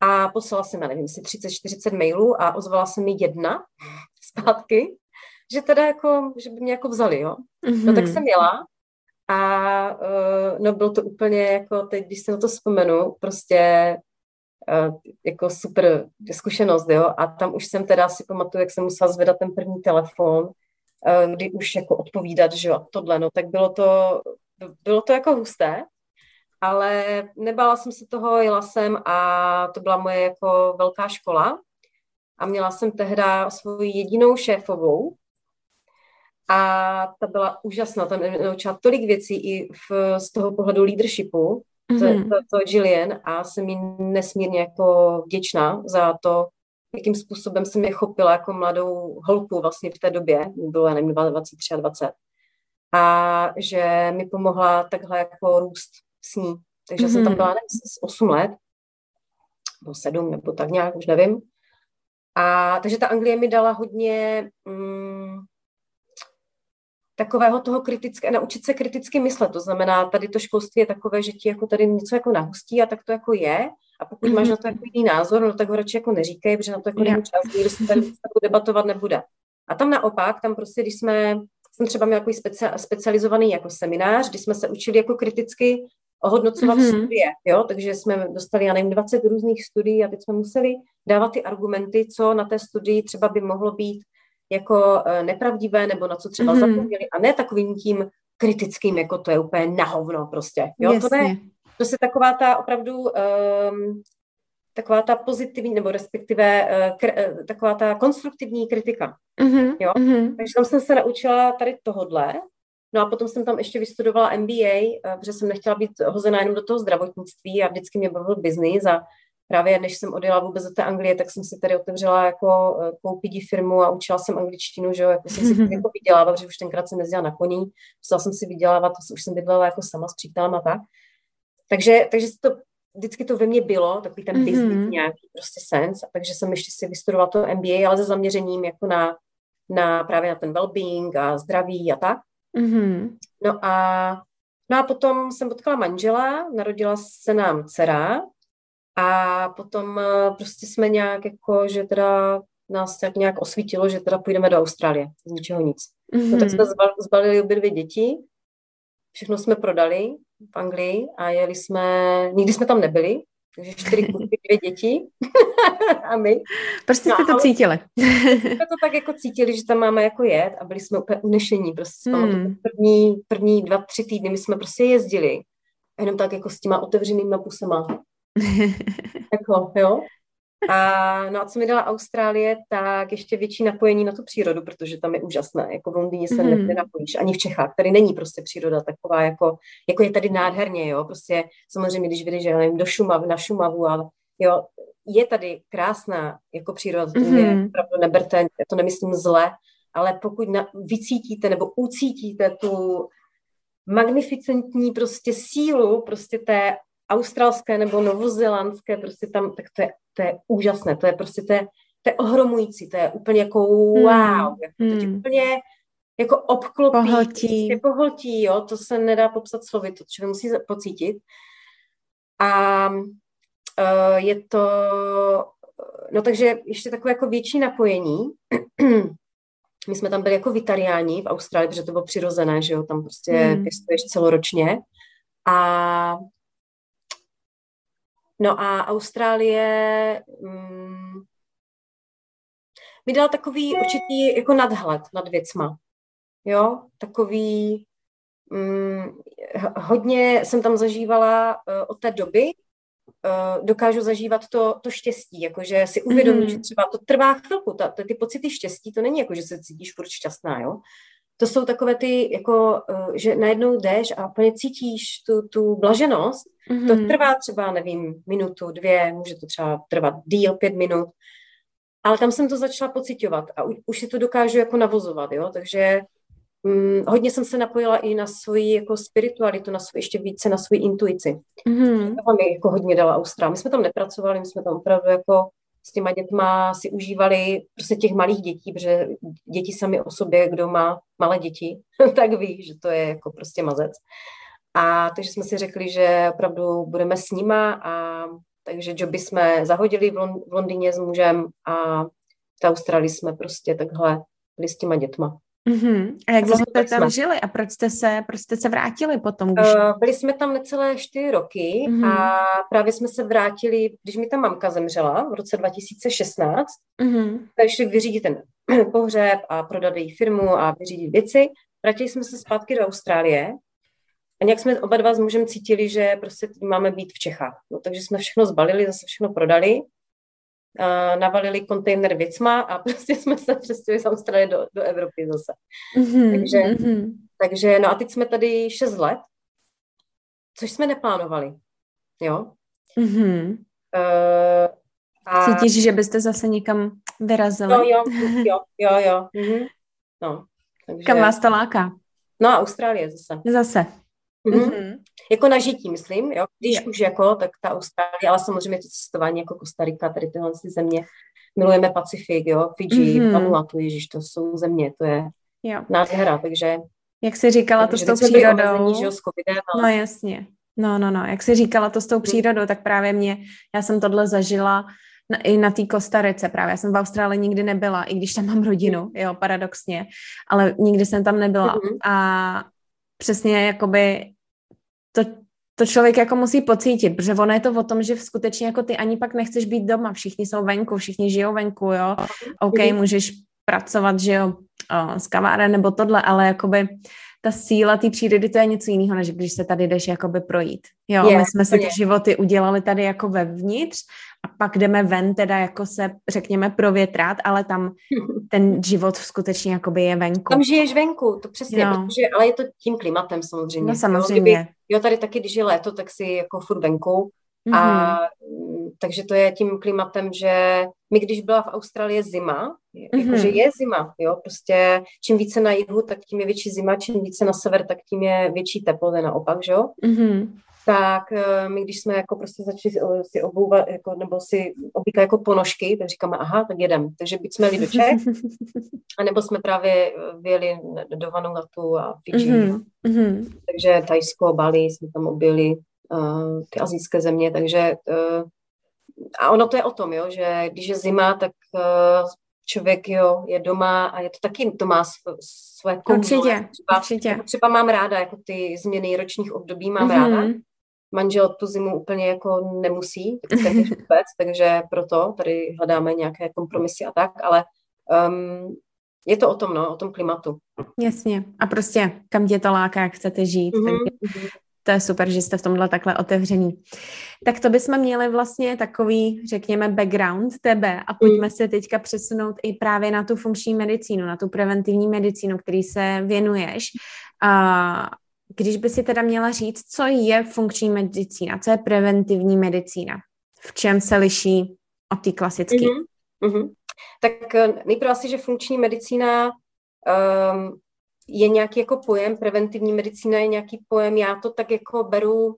a poslala jsem, já nevím, si 30-40 mailů a ozvala se mi jedna zpátky že teda jako, že by mě jako vzali, jo. Mm-hmm. No tak jsem jela a uh, no bylo to úplně jako, teď když si na to vzpomenu, prostě uh, jako super zkušenost, jo. A tam už jsem teda si pamatuju, jak jsem musela zvedat ten první telefon, uh, kdy už jako odpovídat, že jo, tohle, no, tak bylo to, bylo to jako husté, ale nebála jsem se toho, jela jsem a to byla moje jako velká škola a měla jsem tehda svoji jedinou šéfovou, a ta byla úžasná, tam naučila tolik věcí i v, z toho pohledu leadershipu, mm-hmm. to, to, to Jillian a jsem jí nesmírně jako vděčná za to, jakým způsobem jsem je chopila jako mladou holku vlastně v té době, bylo, já nevím, 23 a 20. A že mi pomohla takhle jako růst s ní. Takže mm-hmm. jsem tam mhm. byla nevím, 8 let, nebo 7, nebo tak nějak, už nevím. A takže ta Anglie mi dala hodně mm, takového toho kritické, naučit se kriticky myslet. To znamená, tady to školství je takové, že ti jako tady něco jako nahustí a tak to jako je. A pokud mm-hmm. máš na to jako jiný názor, no tak ho radši jako neříkej, protože na to jako není čas, nikdo se tady debatovat nebude. A tam naopak, tam prostě, když jsme, jsem třeba měl takový specia, specializovaný jako seminář, kdy jsme se učili jako kriticky ohodnocovat mm-hmm. studie, jo, takže jsme dostali, já nevím, 20 různých studií a teď jsme museli dávat ty argumenty, co na té studii třeba by mohlo být jako eh, nepravdivé nebo na co třeba mm-hmm. zapomněli a ne takovým tím kritickým, jako to je úplně nahovno prostě. Jo, Jasně. to ne. To se taková ta opravdu um, taková ta pozitivní, nebo respektive uh, kr, uh, taková ta konstruktivní kritika. Mm-hmm. Jo? Mm-hmm. Takže tam jsem se naučila tady tohodle. No a potom jsem tam ještě vystudovala MBA, uh, protože jsem nechtěla být hozená jenom do toho zdravotnictví a vždycky mě bavil biznis a právě než jsem odjela vůbec do té Anglie, tak jsem si tady otevřela jako eh, koupit firmu a učila jsem angličtinu, že jo, jako jsem si mm-hmm. jako vydělávala, protože už tenkrát jsem jezdila na koní, musela jsem si vydělávat, už jsem bydlela jako sama s přítelem a tak. Takže, takže to, vždycky to ve mně bylo, takový ten business, mm-hmm. nějaký prostě sense, takže jsem ještě si vystudovala to MBA, ale se zaměřením jako na, na právě na ten well-being a zdraví a tak. Mm-hmm. No a No a potom jsem potkala manžela, narodila se nám dcera, a potom eh, prostě jsme nějak jako, že teda nás tak nějak osvítilo, že teda půjdeme do Austrálie, z ničeho nic. Mm-hmm. No tak jsme zbalili obě dvě děti, všechno jsme prodali v Anglii a jeli jsme, nikdy jsme tam nebyli, Takže čtyři kluky, dvě děti a my. Prostě jste no, to cítili. jsme to tak jako cítili, že tam máme jako jet a byli jsme úplně unešení. Prostě hmm. první, první dva, tři týdny my jsme prostě jezdili. A jenom tak jako s těma otevřenýma pusema. Jako, jo. A no a co mi dala Austrálie, tak ještě větší napojení na tu přírodu, protože tam je úžasné. Jako v Londýně se mm. nenapojíš, ani v Čechách. Tady není prostě příroda taková, jako, jako je tady nádherně, jo. Prostě samozřejmě, když vyjdeš, že nevím, do Šumav, na Šumavu, ale jo, je tady krásná jako příroda, to mm. je mhm. opravdu neberte, já to nemyslím zle, ale pokud na, vycítíte nebo ucítíte tu magnificentní prostě sílu prostě té australské nebo novozélandské, prostě tam, tak to je, to je úžasné, to je prostě, to je, to je ohromující, to je úplně jako hmm. wow, jako hmm. to tě úplně jako obklopí, pohltí. Prostě pohltí, jo, to se nedá popsat slovy, to člověk musí pocítit. A uh, je to, no takže ještě takové jako větší napojení. My jsme tam byli jako vitariáni v Austrálii, protože to bylo přirozené, že jo, tam prostě hmm. pěstuješ celoročně. A No a Austrálie mm, mi dala takový určitý jako nadhled nad věcma. Jo, takový mm, hodně jsem tam zažívala uh, od té doby, uh, dokážu zažívat to, to štěstí, jakože si uvědomím, mm-hmm. že třeba to trvá chvilku, ta, ty pocity štěstí, to není jako, že se cítíš furt šťastná, jo, to jsou takové ty, jako, eh, že najednou jdeš a úplně cítíš tu, tu blaženost. Mm-hmm. To trvá třeba, nevím, minutu, dvě, může to třeba trvat díl, pět minut. Ale tam jsem to začala pocitovat a už, už si to dokážu jako navozovat, jo, takže hm, hodně jsem se napojila i na svoji jako spiritualitu, na svůj, ještě více na svoji intuici. Mm-hmm. To mi jako hodně dala Austrá. My jsme tam nepracovali, my jsme tam opravdu jako s těma dětma si užívali prostě těch malých dětí, protože děti sami o sobě, kdo má malé děti, tak ví, že to je jako prostě mazec. A takže jsme si řekli, že opravdu budeme s nima a takže joby jsme zahodili v, Lond- v Londýně s mužem a v Austrálii jsme prostě takhle byli s těma dětma. Mm-hmm. A jak dlouho jste tam jsme. žili a proč jste se, proč jste se vrátili potom? Když... Uh, byli jsme tam necelé čtyři roky mm-hmm. a právě jsme se vrátili, když mi ta mamka zemřela v roce 2016, mm-hmm. tak šli vyřídit ten pohřeb a prodat její firmu a vyřídit věci. Vrátili jsme se zpátky do Austrálie a nějak jsme oba dva s mužem cítili, že prostě máme být v Čechách. No, takže jsme všechno zbalili, zase všechno prodali navalili kontejner věcma a prostě jsme se přestěhovali z Austrálie do, do Evropy zase. Mm-hmm, takže, mm-hmm. takže, no a teď jsme tady 6 let, což jsme neplánovali, jo. Mm-hmm. Uh, a... Cítíš, že byste zase někam vyrazili? Jo, jo, jo, jo, jo. Mm-hmm. No, takže... Kam vás to láká? No, Austrálie zase. Zase. Mm-hmm. Mm-hmm. Jako na žití, myslím, jo. Když je. už jako, tak ta Austrálie, ale samozřejmě to cestování jako Kostarika, tady tyhle země. Milujeme Pacifik, jo, Fiji, mm-hmm. Vanuatu, ježiš, to jsou země, to je jo. nádhera, takže... Jak jsi říkala to s tou přírodou. Omezení, že jo, s COVIDem, ale... No jasně. No, no, no. Jak jsi říkala to s tou přírodou, tak právě mě, já jsem tohle zažila na, i na té Kostarice právě. Já jsem v Austrálii nikdy nebyla, i když tam mám rodinu, jo, paradoxně, ale nikdy jsem tam nebyla. Mm-hmm. A přesně jakoby to, to člověk jako musí pocítit, protože ono je to o tom, že skutečně jako ty ani pak nechceš být doma, všichni jsou venku, všichni žijou venku, jo, OK, můžeš pracovat, že jo, z kaváre nebo tohle, ale jakoby ta síla té přírody, to je něco jiného, než když se tady jdeš jakoby projít. Jo, je, my jsme si ty životy udělali tady jako vevnitř a pak jdeme ven, teda jako se, řekněme, provětrat, ale tam ten život skutečně jakoby je venku. Tam žiješ venku, to přesně, no. protože, ale je to tím klimatem samozřejmě. No samozřejmě. Jo, kdyby, jo, tady taky, když je léto, tak si jako furt venku, Mm-hmm. A mm, takže to je tím klimatem, že mi když byla v Austrálii zima, mm-hmm. jakože je zima, jo, prostě čím více na jihu, tak tím je větší zima, čím více na sever, tak tím je větší teplo, naopak, že jo. Mm-hmm. Tak eh, my, když jsme jako prostě začali si obouvat, jako, nebo si oblíkat jako ponožky, tak říkáme, aha, tak jedem. Takže byť jsme jeli do Čech, anebo jsme právě vyjeli do Vanuatu a Fiji. Mm-hmm. Takže Tajsko, Bali jsme tam objeli, uh, ty azijské země, takže uh, a ono to je o tom, jo, že když je zima, tak uh, člověk jo, je doma a je to taky, to má své kouzlo. Určitě, třeba, určitě. Jako třeba mám ráda, jako ty změny ročních období mám mm-hmm. ráda, manžel tu zimu úplně jako nemusí, vůbec, takže proto tady hledáme nějaké kompromisy a tak, ale um, je to o tom, no, o tom klimatu. Jasně. A prostě kam tě to láká, jak chcete žít. Mm-hmm. Takže to je super, že jste v tomhle takhle otevřený. Tak to bychom měli vlastně takový, řekněme, background tebe a pojďme mm. se teďka přesunout i právě na tu funkční medicínu, na tu preventivní medicínu, který se věnuješ. A když by si teda měla říct, co je funkční medicína, co je preventivní medicína, v čem se liší od té klasické? Mm-hmm. Mm-hmm. Tak eh, nejprve asi, že funkční medicína um, je nějaký jako pojem, preventivní medicína je nějaký pojem, já to tak jako beru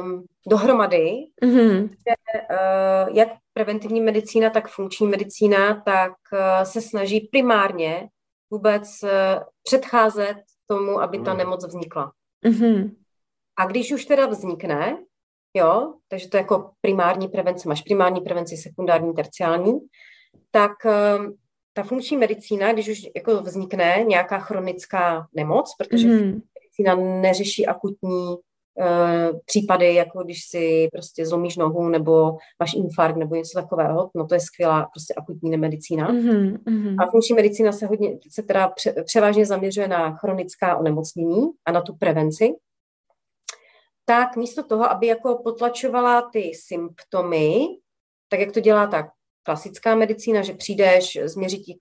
um, dohromady, mm-hmm. že uh, jak preventivní medicína, tak funkční medicína, tak uh, se snaží primárně vůbec uh, předcházet tomu, aby ta nemoc vznikla. Mm-hmm. A když už teda vznikne, jo, takže to je jako primární prevence, máš primární prevenci, sekundární, terciální, tak um, ta funkční medicína, když už jako vznikne nějaká chronická nemoc, protože mm. medicína neřeší akutní uh, případy, jako když si prostě zlomíš nohu nebo máš infarkt nebo něco takového, no to je skvělá prostě akutní medicína. Mm-hmm. A funkční medicína se hodně, se teda pře, převážně zaměřuje na chronická onemocnění a na tu prevenci. Tak místo toho, aby jako potlačovala ty symptomy, tak jak to dělá ta klasická medicína, že přijdeš, změří ti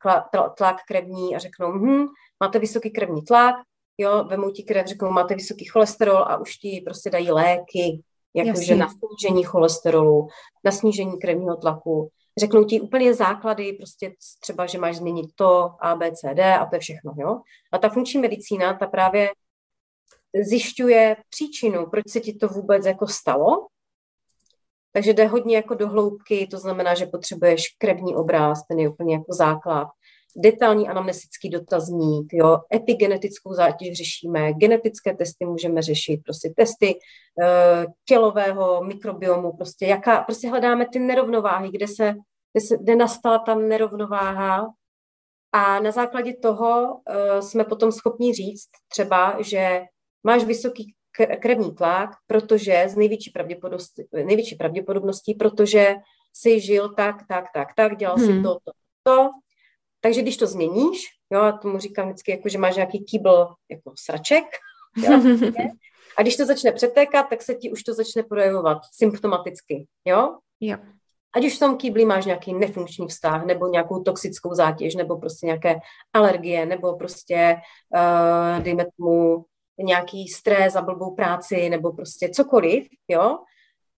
tlak krevní a řeknou, hm, máte vysoký krevní tlak, jo, vemou ti krev, řeknou, máte vysoký cholesterol a už ti prostě dají léky, jakože na snížení cholesterolu, na snížení krevního tlaku. Řeknou ti úplně základy, prostě třeba, že máš změnit to, A, B, C, D a to je všechno, jo. A ta funkční medicína, ta právě zjišťuje příčinu, proč se ti to vůbec jako stalo takže jde hodně jako do hloubky, to znamená, že potřebuješ krevní obráz, ten je úplně jako základ. Detailní anamnestický dotazník, jo, epigenetickou zátěž řešíme, genetické testy můžeme řešit, prostě testy uh, tělového mikrobiomu, prostě jaká, prostě hledáme ty nerovnováhy, kde se, kde, se, kde nastala ta nerovnováha a na základě toho uh, jsme potom schopni říct třeba, že máš vysoký krevní tlak, protože z největší pravděpodobností, největší pravděpodobností, protože si žil tak, tak, tak, tak, dělal hmm. si to, to, to. Takže když to změníš, jo, a tomu říkám vždycky, jako, že máš nějaký kýbl jako sraček, jo, a když to začne přetékat, tak se ti už to začne projevovat symptomaticky, jo? Jo. Ať už v tom kýbli máš nějaký nefunkční vztah, nebo nějakou toxickou zátěž, nebo prostě nějaké alergie, nebo prostě, uh, dejme tomu, nějaký stres za blbou práci nebo prostě cokoliv, jo,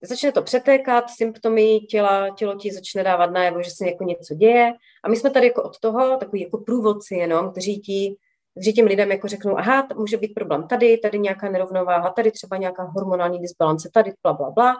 začne to přetékat, symptomy těla, tělo ti začne dávat najevo, že se jako něco děje a my jsme tady jako od toho takový jako průvodci jenom, kteří ti kteří těm lidem jako řeknou, aha, může být problém tady, tady nějaká nerovnováha, tady třeba nějaká hormonální disbalance, tady bla, bla, bla.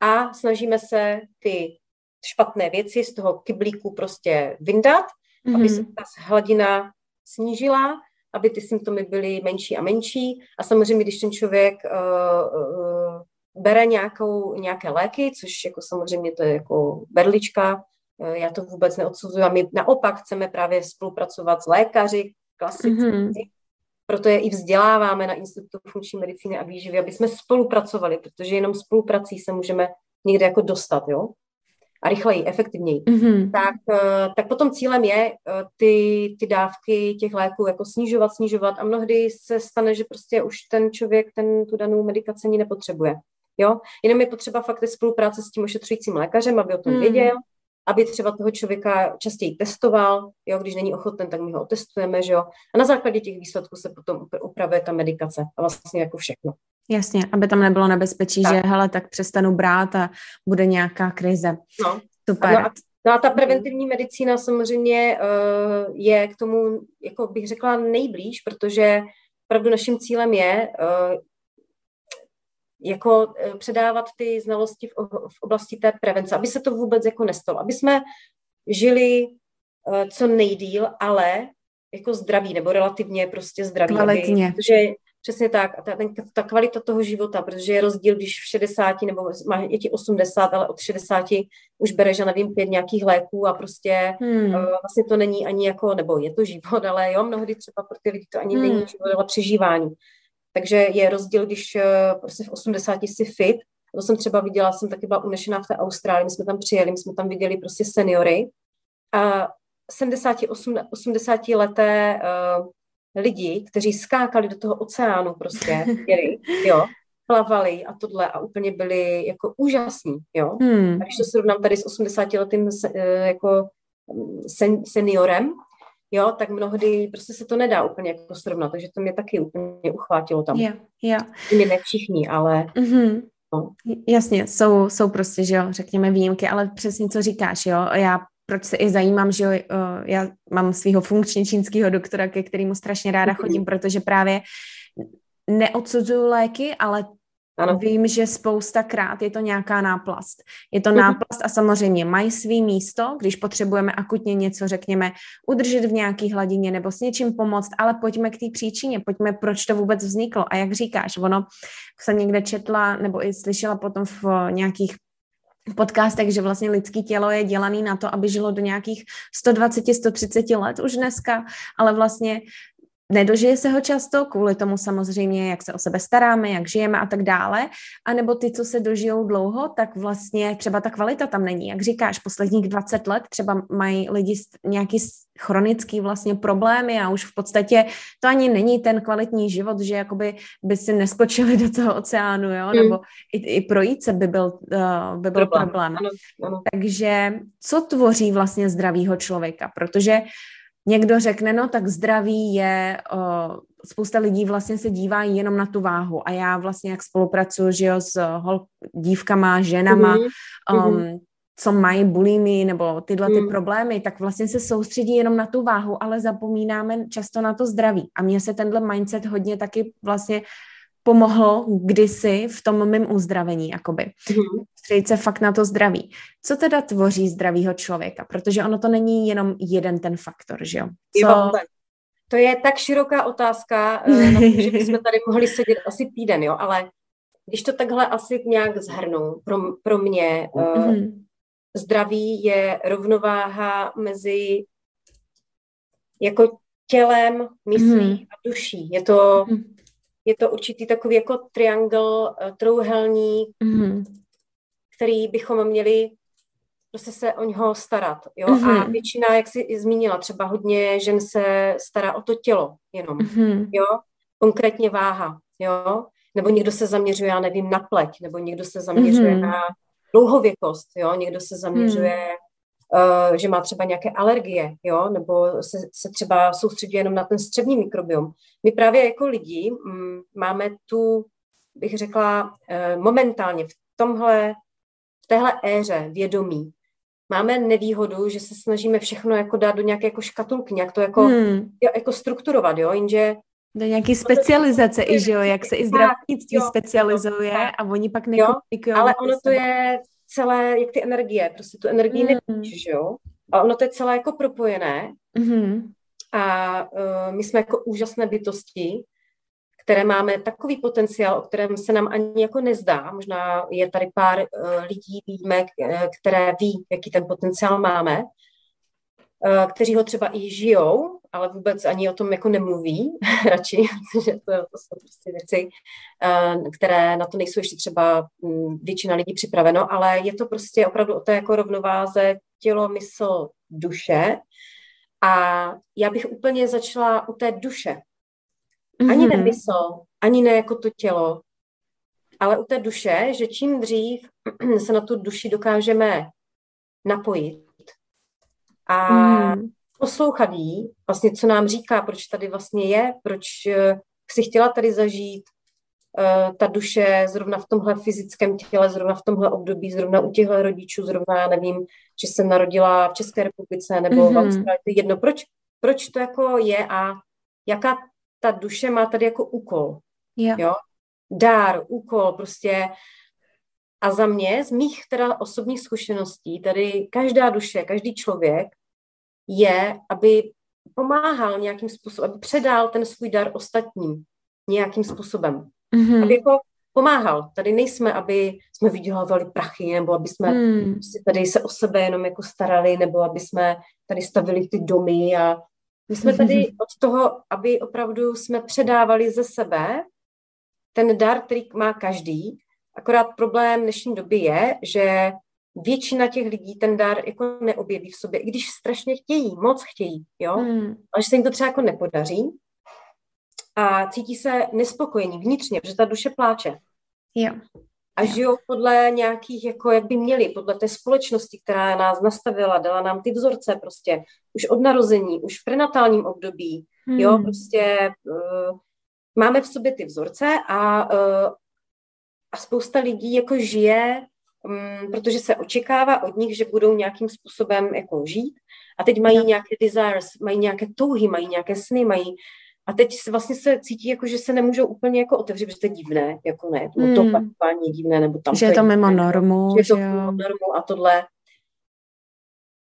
A snažíme se ty špatné věci z toho kyblíku prostě vyndat, mm-hmm. aby se ta hladina snížila aby ty symptomy byly menší a menší. A samozřejmě, když ten člověk uh, uh, bere nějakou, nějaké léky, což jako samozřejmě to je jako berlička, uh, já to vůbec neodsuzuji. A my naopak chceme právě spolupracovat s lékaři, klasicky, mm-hmm. proto je i vzděláváme na Institutu funkční medicíny a výživy, aby jsme spolupracovali, protože jenom spoluprací se můžeme někde jako dostat, jo a rychleji, efektivněji, mm-hmm. tak, eh, tak potom cílem je eh, ty, ty dávky těch léků jako snižovat, snižovat a mnohdy se stane, že prostě už ten člověk ten tu danou medikaci ani nepotřebuje. Jo? Jenom je potřeba fakt spolupráce s tím ošetřujícím lékařem, aby o tom mm. věděl, aby třeba toho člověka častěji testoval, jo, když není ochoten, tak my ho otestujeme, že jo. A na základě těch výsledků se potom upravuje ta medikace a vlastně jako všechno. Jasně, aby tam nebylo nebezpečí, tak. že hele, tak přestanu brát a bude nějaká krize. No. Super. No a, no a ta preventivní medicína samozřejmě uh, je k tomu, jako bych řekla, nejblíž, protože opravdu naším cílem je uh, jako uh, předávat ty znalosti v, v oblasti té prevence, aby se to vůbec jako nestalo, aby jsme žili uh, co nejdíl, ale jako zdraví, nebo relativně prostě zdraví. Kvalitně. Aby, protože Přesně tak. Ta, ten, ta kvalita toho života, protože je rozdíl, když v 60 nebo má, je ti 80, ale od 60 už bereš, já nevím, pět nějakých léků a prostě hmm. uh, vlastně to není ani jako, nebo je to život, ale jo, mnohdy třeba pro ty lidi to ani hmm. není život, ale přežívání. Takže je rozdíl, když uh, prostě v 80 jsi fit, to jsem třeba viděla, jsem taky byla unešená v té Austrálii, my jsme tam přijeli, my jsme tam viděli prostě seniory a 70, 80 leté uh, lidi, kteří skákali do toho oceánu prostě, jeli, jo, plavali a tohle a úplně byli jako úžasní, jo. Hmm. A když to srovnám tady s 80 letým eh, jako mm, sen, seniorem, jo, tak mnohdy prostě se to nedá úplně jako srovnat, takže to mě taky úplně uchvátilo tam. Yeah, yeah. Mě ne všichni, ale... Mm-hmm. No. Jasně, jsou, jsou prostě, že jo, řekněme výjimky, ale přesně co říkáš, jo, já proč se i zajímám, že jo, já mám svého funkčně čínského doktora, ke kterému strašně ráda mhm. chodím, protože právě neodsuzuju léky, ale ano. Vím, že spousta krát je to nějaká náplast. Je to mhm. náplast a samozřejmě mají svý místo, když potřebujeme akutně něco, řekněme, udržet v nějaký hladině nebo s něčím pomoct, ale pojďme k té příčině, pojďme, proč to vůbec vzniklo. A jak říkáš, ono jsem někde četla nebo i slyšela potom v nějakých podcastech, že vlastně lidské tělo je dělané na to, aby žilo do nějakých 120-130 let už dneska, ale vlastně nedožije se ho často, kvůli tomu samozřejmě, jak se o sebe staráme, jak žijeme a tak dále, a nebo ty, co se dožijou dlouho, tak vlastně třeba ta kvalita tam není. Jak říkáš, posledních 20 let třeba mají lidi nějaký chronický vlastně problémy a už v podstatě to ani není ten kvalitní život, že jakoby by si neskočili do toho oceánu, jo, mm. nebo i, i projít se by byl, uh, by byl problém. problém. Ano, ano. Takže co tvoří vlastně zdravýho člověka? Protože Někdo řekne, no tak zdraví je, o, spousta lidí vlastně se dívá jenom na tu váhu a já vlastně jak spolupracuji, že jo, s hol, dívkama, ženama, mm-hmm. um, co mají bulimy nebo tyhle ty mm. problémy, tak vlastně se soustředí jenom na tu váhu, ale zapomínáme často na to zdraví. A mně se tenhle mindset hodně taky vlastně pomohl kdysi v tom mým uzdravení, jakoby. Mm-hmm. Středit se fakt na to zdraví. Co teda tvoří zdravýho člověka? Protože ono to není jenom jeden ten faktor, že jo? Co... To je tak široká otázka, eh, na to, že bychom tady mohli sedět asi týden, jo, ale když to takhle asi nějak zhrnu, pro, pro mě mm-hmm. zdraví je rovnováha mezi jako tělem, myslí mm-hmm. a duší. Je to mm-hmm je to určitý takový jako triangl, eh, trouhelník, mm-hmm. který bychom měli prostě se o něho starat. Jo? Mm-hmm. A většina, jak jsi zmínila, třeba hodně žen se stará o to tělo jenom. Mm-hmm. Jo? Konkrétně váha. Jo? Nebo někdo se zaměřuje, já nevím, na pleť, nebo někdo se zaměřuje mm-hmm. na dlouhověkost, jo? někdo se zaměřuje mm uh, že má třeba nějaké alergie, jo, nebo se, se třeba soustředí jenom na ten střevní mikrobiom. My právě jako lidi mm, máme tu, bych řekla, uh, momentálně v tomhle, v téhle éře vědomí, máme nevýhodu, že se snažíme všechno jako dát do nějaké jako škatulky, nějak to jako, hmm. jako strukturovat, jo, jenže do nějaký specializace celé, jak ty energie, prostě tu energii mm. nevíš, že jo? A ono to je celé jako propojené. Mm. A uh, my jsme jako úžasné bytosti, které máme takový potenciál, o kterém se nám ani jako nezdá. Možná je tady pár uh, lidí, výjimek, uh, které ví, jaký ten potenciál máme, kteří ho třeba i žijou ale vůbec ani o tom jako nemluví radši, protože to, to jsou prostě věci, eh, které na to nejsou ještě třeba mm, většina lidí připraveno, ale je to prostě opravdu o té jako rovnováze tělo, mysl, duše. A já bych úplně začala u té duše. Ani mm-hmm. ne mysl, ani ne jako to tělo, ale u té duše, že čím dřív se na tu duši dokážeme napojit a mm poslouchat jí, vlastně co nám říká, proč tady vlastně je, proč uh, si chtěla tady zažít uh, ta duše zrovna v tomhle fyzickém těle, zrovna v tomhle období, zrovna u těchto rodičů, zrovna já nevím, že jsem narodila v České republice nebo mm-hmm. v mhm. Austrálii, to je jedno, proč, proč to jako je a jaká ta duše má tady jako úkol, yeah. jo, dár, úkol, prostě a za mě, z mých teda osobních zkušeností, tady každá duše, každý člověk je, aby pomáhal nějakým způsobem, aby předal ten svůj dar ostatním nějakým způsobem. Mm-hmm. Aby jako pomáhal. Tady nejsme, aby jsme vydělávali prachy, nebo aby jsme mm. tady se o sebe jenom jako starali, nebo aby jsme tady stavili ty domy a my jsme tady od toho, aby opravdu jsme předávali ze sebe ten dar, který má každý, akorát problém dnešní doby je, že většina těch lidí ten dar jako neobjeví v sobě, i když strašně chtějí, moc chtějí, jo, hmm. ale že se jim to třeba jako nepodaří a cítí se nespokojení vnitřně, protože ta duše pláče. Jo. A žijou podle nějakých, jako jak by měli, podle té společnosti, která nás nastavila, dala nám ty vzorce prostě už od narození, už v prenatálním období, hmm. jo, prostě uh, máme v sobě ty vzorce a, uh, a spousta lidí jako žije protože se očekává od nich, že budou nějakým způsobem jako žít a teď mají nějaké desires, mají nějaké touhy, mají nějaké sny, mají a teď vlastně se cítí, jako, že se nemůžou úplně jako otevřít, protože to je divné, jako ne, hmm. to opakování je divné, nebo tam že je to mimo normu, že je to mimo normu a tohle.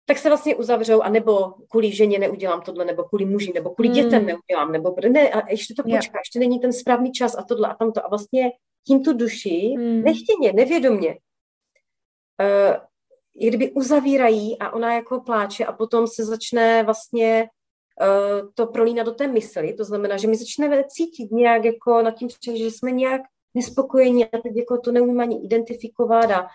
Tak se vlastně uzavřou, a nebo kvůli ženě neudělám tohle, nebo kvůli muži, nebo kvůli hmm. dětem neudělám, nebo ne, a ještě to počká, yeah. ještě není ten správný čas a tohle a tamto. A vlastně tím tu duši, hmm. nechtěně, nevědomě, uh, jak kdyby uzavírají a ona jako pláče a potom se začne vlastně uh, to prolína do té mysli, to znamená, že my začneme cítit nějak jako nad tím, že jsme nějak nespokojení a teď jako to neumíme ani identifikovat a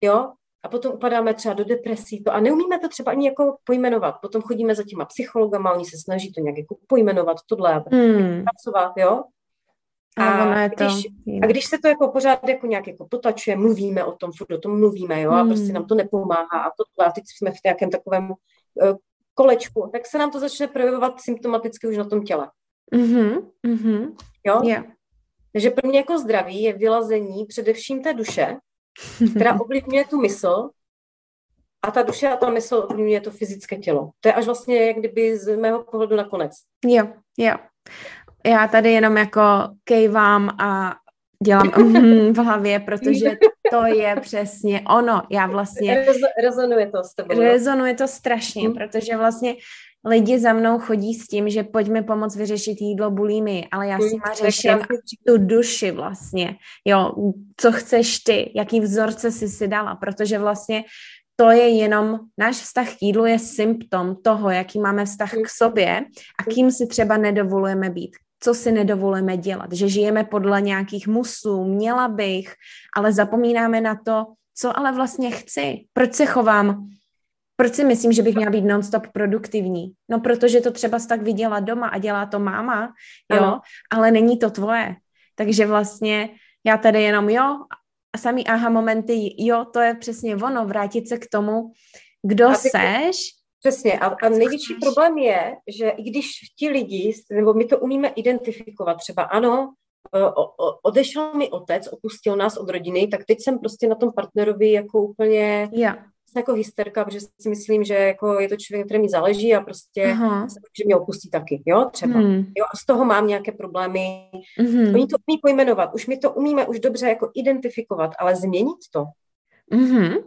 jo, a potom upadáme třeba do depresí to a neumíme to třeba ani jako pojmenovat. Potom chodíme za těma psychologama, oni se snaží to nějak jako pojmenovat, tohle a hmm. pracovat, jo. A, to, když, a když se to jako pořád jako nějak jako potačuje, mluvíme o tom, furt o tom mluvíme, jo, hmm. a prostě nám to nepomáhá a to a teď jsme v nějakém takovém uh, kolečku, tak se nám to začne projevovat symptomaticky už na tom těle. Mm-hmm. Mm-hmm. Jo? Yeah. Takže pro mě jako zdraví je vylazení především té duše, která ovlivňuje tu mysl a ta duše a ta mysl ovlivňuje to fyzické tělo. To je až vlastně jak kdyby z mého pohledu nakonec. Jo, jo já tady jenom jako kejvám a dělám mm, v hlavě, protože to je přesně ono. Já vlastně... rezonuje to s tebou. Rezonuje to strašně, mm. protože vlastně lidi za mnou chodí s tím, že pojďme pomoct vyřešit jídlo bulími, ale já si má řeším tu duši vlastně. Jo, co chceš ty, jaký vzorce jsi si dala, protože vlastně to je jenom, náš vztah k jídlu je symptom toho, jaký máme vztah k sobě a kým si třeba nedovolujeme být, co si nedovolíme dělat, že žijeme podle nějakých musů, měla bych, ale zapomínáme na to, co ale vlastně chci, proč se chovám, proč si myslím, že bych měla být nonstop produktivní? No, protože to třeba tak viděla doma a dělá to máma, jo, ano. ale není to tvoje. Takže vlastně já tady jenom jo, a samý aha momenty, jo, to je přesně ono, vrátit se k tomu, kdo ty, seš, Přesně. A, a největší problém je, že i když ti lidi, nebo my to umíme identifikovat, třeba ano, odešel mi otec, opustil nás od rodiny, tak teď jsem prostě na tom partnerovi jako úplně yeah. jako hysterka, protože si myslím, že jako je to člověk, který mi záleží a prostě uh-huh. že mě opustí taky, jo, třeba. Hmm. Jo, a z toho mám nějaké problémy. Mm-hmm. Oni to umí pojmenovat, už my to umíme už dobře jako identifikovat, ale změnit to, Mm-hmm.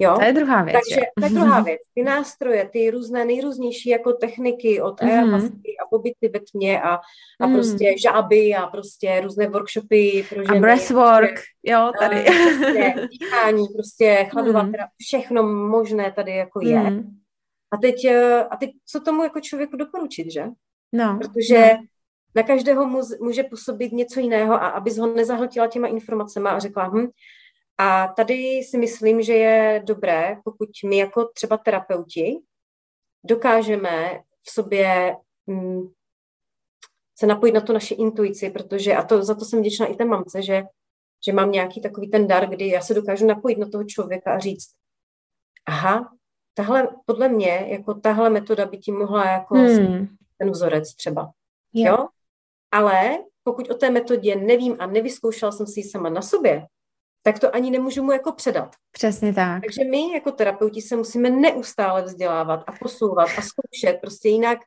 Jo? To je druhá věc. Takže to je druhá věc. Ty nástroje, ty různé nejrůznější jako techniky od mm-hmm. a pobyty ve tmě a, a mm. prostě žáby a prostě různé workshopy pro ženy. A breathwork, prostě, jo, tady. A, prostě, dýchání, prostě chladová mm. všechno možné tady jako je. Mm. A teď, eh, a teď co tomu jako člověku doporučit, že? No. Protože no. na každého může působit něco jiného a abys ho nezahltila těma informacemi a řekla, hm, a tady si myslím, že je dobré, pokud my jako třeba terapeuti dokážeme v sobě mm, se napojit na tu naši intuici, protože, a to, za to jsem vděčná i té mamce, že, že mám nějaký takový ten dar, kdy já se dokážu napojit na toho člověka a říct, aha, tahle, podle mě, jako tahle metoda by ti mohla jako hmm. ten vzorec třeba. Yeah. Jo? Ale pokud o té metodě nevím a nevyzkoušela jsem si ji sama na sobě, tak to ani nemůžu mu jako předat. Přesně tak. Takže my jako terapeuti se musíme neustále vzdělávat a posouvat a zkoušet, prostě jinak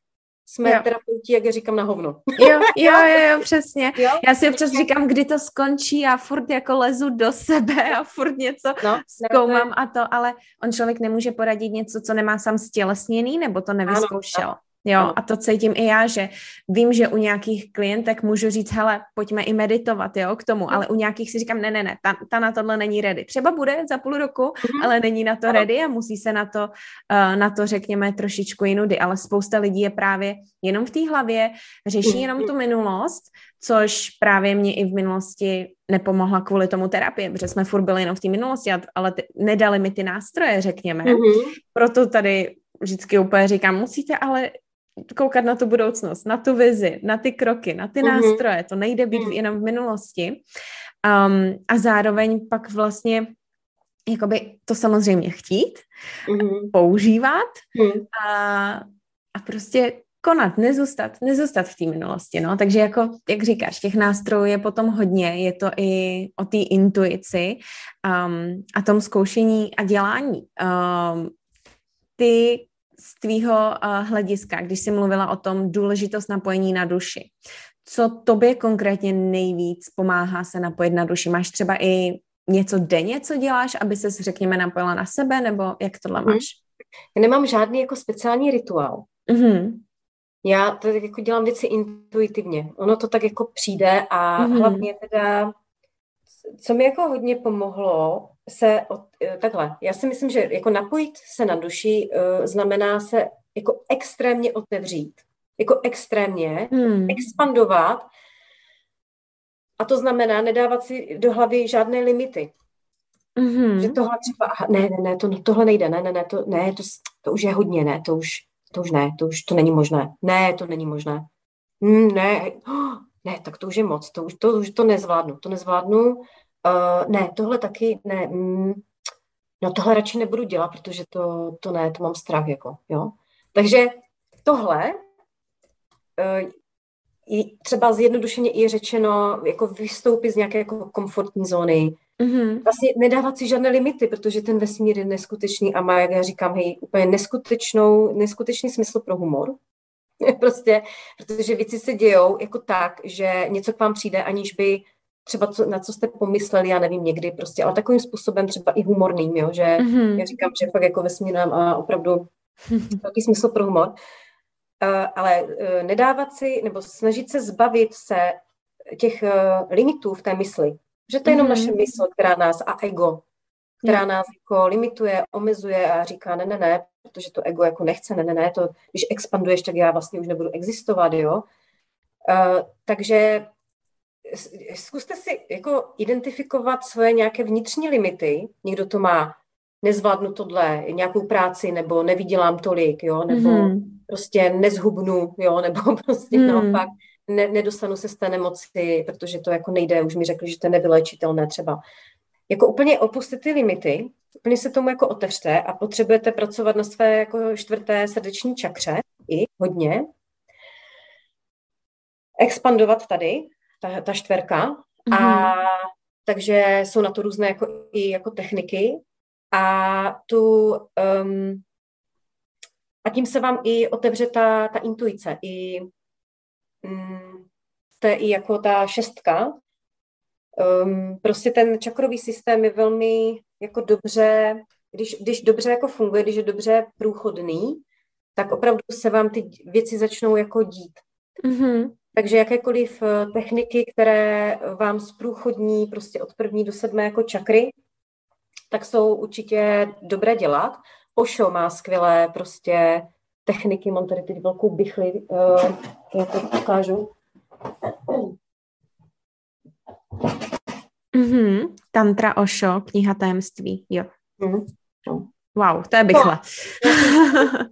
jsme jo. terapeuti, jak já říkám, na hovno. Jo, jo, jo, jo přesně. Jo? Já si občas říkám, kdy to skončí a furt jako lezu do sebe a furt něco no, zkoumám a to, ale on člověk nemůže poradit něco, co nemá sám stělesněný, nebo to nevyzkoušel. Ano, Jo, a to cítím i já, že vím, že u nějakých klientek můžu říct, hele, pojďme i meditovat, jo, k tomu, ale u nějakých si říkám, ne, ne, ne, ta, ta na tohle není ready. Třeba bude za půl roku, mm-hmm. ale není na to ready a musí se na to, uh, na to, řekněme, trošičku jinudy, ale spousta lidí je právě jenom v té hlavě, řeší jenom tu minulost, což právě mě i v minulosti nepomohla kvůli tomu terapii, protože jsme furt byli jenom v té minulosti, ale ty, nedali mi ty nástroje, řekněme. Mm-hmm. Proto tady vždycky úplně říkám, musíte ale koukat na tu budoucnost, na tu vizi, na ty kroky, na ty mm-hmm. nástroje. To nejde být mm. jenom v minulosti. Um, a zároveň pak vlastně jakoby to samozřejmě chtít, mm-hmm. používat mm. a, a prostě konat, nezůstat, nezůstat v té minulosti, no. Takže jako, jak říkáš, těch nástrojů je potom hodně, je to i o té intuici um, a tom zkoušení a dělání. Um, ty z tvýho hlediska, když jsi mluvila o tom důležitost napojení na duši, co tobě konkrétně nejvíc pomáhá se napojit na duši? Máš třeba i něco denně, co děláš, aby se řekněme, napojila na sebe, nebo jak tohle mhm. máš? Já nemám žádný jako speciální rituál. Mm-hmm. Já to jako dělám věci intuitivně. Ono to tak jako přijde a mm-hmm. hlavně teda, co mi jako hodně pomohlo, se od, eh, takhle, já si myslím, že jako napojit se na duši uh, znamená se jako extrémně otevřít, jako extrémně hmm. expandovat a to znamená nedávat si do hlavy žádné limity. Mm-hmm. Že tohle třeba, ne, ne, ne, to, tohle nejde, ne, ne, ne, to, ne, to, to už je hodně, ne, to už, to už ne, to už to není možné, ne, to není možné, mm, ne, oh, ne, tak to už je moc, to už to, už to nezvládnu, to nezvládnu, Uh, ne, tohle taky ne. Mm, no tohle radši nebudu dělat, protože to, to ne, to mám strach, jako, jo. Takže tohle uh, třeba zjednodušeně i řečeno, jako vystoupit z nějaké jako komfortní zóny, Mm-hmm. Vlastně nedávat si žádné limity, protože ten vesmír je neskutečný a má, jak já říkám, hej, úplně neskutečnou, neskutečný smysl pro humor. prostě, protože věci se dějou jako tak, že něco k vám přijde, aniž by třeba co, na co jste pomysleli, já nevím, někdy prostě, ale takovým způsobem třeba i humorným, jo, že mm-hmm. já říkám, že fakt jako vesmírám a opravdu velký smysl pro humor. Uh, ale uh, nedávat si, nebo snažit se zbavit se těch uh, limitů v té mysli. Že to je jenom mm-hmm. naše mysl, která nás, a ego, která mm. nás jako limituje, omezuje a říká, ne, ne, ne, protože to ego jako nechce, ne, ne, ne, to, když expanduješ, tak já vlastně už nebudu existovat, jo. Uh, takže zkuste si jako identifikovat svoje nějaké vnitřní limity. Někdo to má, nezvládnu tohle, nějakou práci, nebo nevydělám tolik, jo, nebo mm-hmm. prostě nezhubnu, jo, nebo prostě mm. naopak ne, nedostanu se z té nemoci, protože to jako nejde, už mi řekli, že to je nevylečitelné třeba. Jako úplně opustit ty limity, úplně se tomu jako otevřte a potřebujete pracovat na své jako čtvrté srdeční čakře i hodně, expandovat tady, ta, ta čtverka. Mm-hmm. A takže jsou na to různé jako, i jako techniky. A tu um, a tím se vám i otevře ta, ta intuice. I, um, to je i jako ta šestka. Um, prostě ten čakrový systém je velmi jako dobře, když, když dobře jako funguje, když je dobře průchodný, tak opravdu se vám ty věci začnou jako dít. Mm-hmm. Takže jakékoliv eh, techniky, které vám zprůchodní prostě od první do sedmé jako čakry, tak jsou určitě dobré dělat. Osho má skvělé prostě techniky, mám tady teď velkou bychli, uh, já to ukážu. Mm-hmm. Tantra Osho, kniha tajemství, jo. Mm-hmm. Wow, to je bychle. No,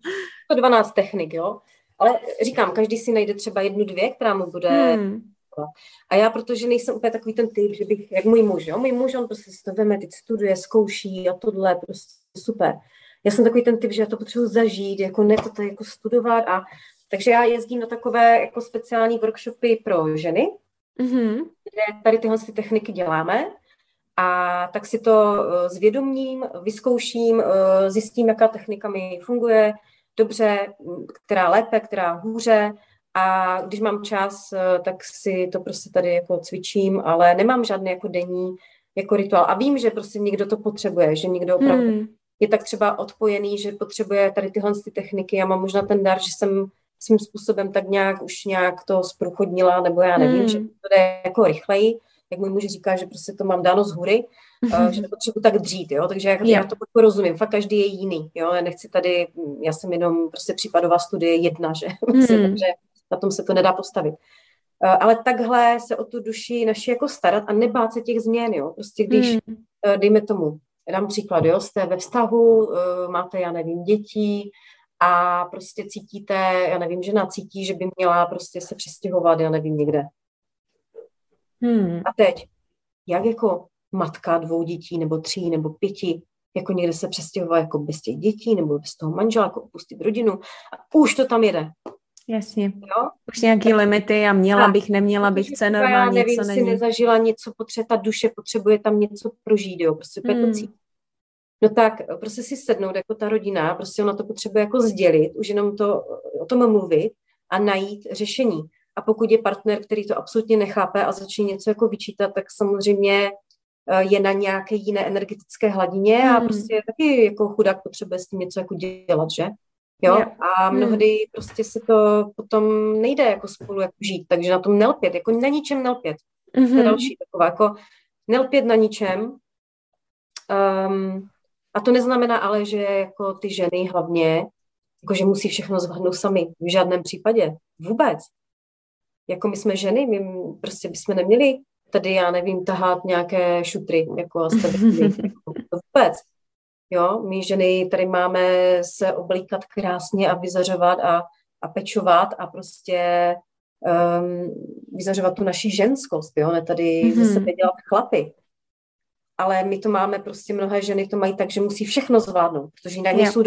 112 technik, jo. Ale říkám, každý si najde třeba jednu, dvě, která mu bude hmm. A já, protože nejsem úplně takový ten typ, že bych, jak můj muž, jo, můj muž, on prostě si to veme, teď studuje, zkouší a tohle, prostě super. Já jsem takový ten typ, že já to potřebuji zažít, jako ne to tady jako studovat a takže já jezdím na takové jako speciální workshopy pro ženy, mm-hmm. kde tady tyhle ty techniky děláme a tak si to eh, zvědomím, vyzkouším, eh, zjistím, jaká technika mi funguje, dobře, která lépe, která hůře. A když mám čas, tak si to prostě tady jako cvičím, ale nemám žádný jako denní jako rituál. A vím, že prostě někdo to potřebuje, že někdo opravdu hmm. je tak třeba odpojený, že potřebuje tady tyhle ty techniky. Já mám možná ten dar, že jsem svým způsobem tak nějak už nějak to zprůchodnila, nebo já nevím, hmm. že to jde jako rychleji, jak můj muž říká, že prostě to mám dáno z hůry, že nepotřebuji tak dřít, jo, takže já, já to jako rozumím, fakt každý je jiný, jo, já nechci tady, já jsem jenom prostě případová studie jedna, že, hmm. takže na tom se to nedá postavit. Uh, ale takhle se o tu duši naši jako starat a nebát se těch změn, jo, prostě když, uh, dejme tomu, dám příklad, jo, jste ve vztahu, máte, já nevím, děti, a prostě cítíte, já nevím, žena cítí, že by měla prostě se přistěhovat, já nevím, někde. Hmm. A teď, jak jako matka dvou dětí, nebo tří, nebo pěti, jako někde se přestěhovat jako bez těch dětí, nebo bez toho manžela, jako opustit rodinu a už to tam jede. Jasně. Jo? Už nějaký tak, limity a měla bych, neměla bych, co normálně, já nevím, co není. si nezažila něco, potřeba ta duše potřebuje tam něco prožít, jo, prostě to hmm. cítí. No tak prostě si sednout jako ta rodina, prostě ona to potřebuje jako sdělit, už jenom to, o tom mluvit a najít řešení. A pokud je partner, který to absolutně nechápe a začne něco jako vyčítat, tak samozřejmě je na nějaké jiné energetické hladině a hmm. prostě taky jako chudák potřebuje s tím něco jako dělat, že? Jo? A hmm. mnohdy hmm. prostě se to potom nejde jako spolu jako žít, takže na tom nelpět, jako na ničem nelpět. Mm-hmm. To je hmm. další taková, jako nelpět na ničem, um, a to neznamená ale, že jako ty ženy hlavně, jako že musí všechno zvládnout sami. V žádném případě. Vůbec. Jako my jsme ženy, my prostě bychom neměli tady, já nevím, tahat nějaké šutry, jako jako, to vůbec. Jo, my ženy tady máme se oblíkat krásně a vyzařovat a, a pečovat a prostě um, vyzařovat tu naši ženskost, jo, ne tady mm-hmm. ze sebe dělat chlapy ale my to máme prostě, mnohé ženy to mají tak, že musí všechno zvládnout, protože jinak nejsou,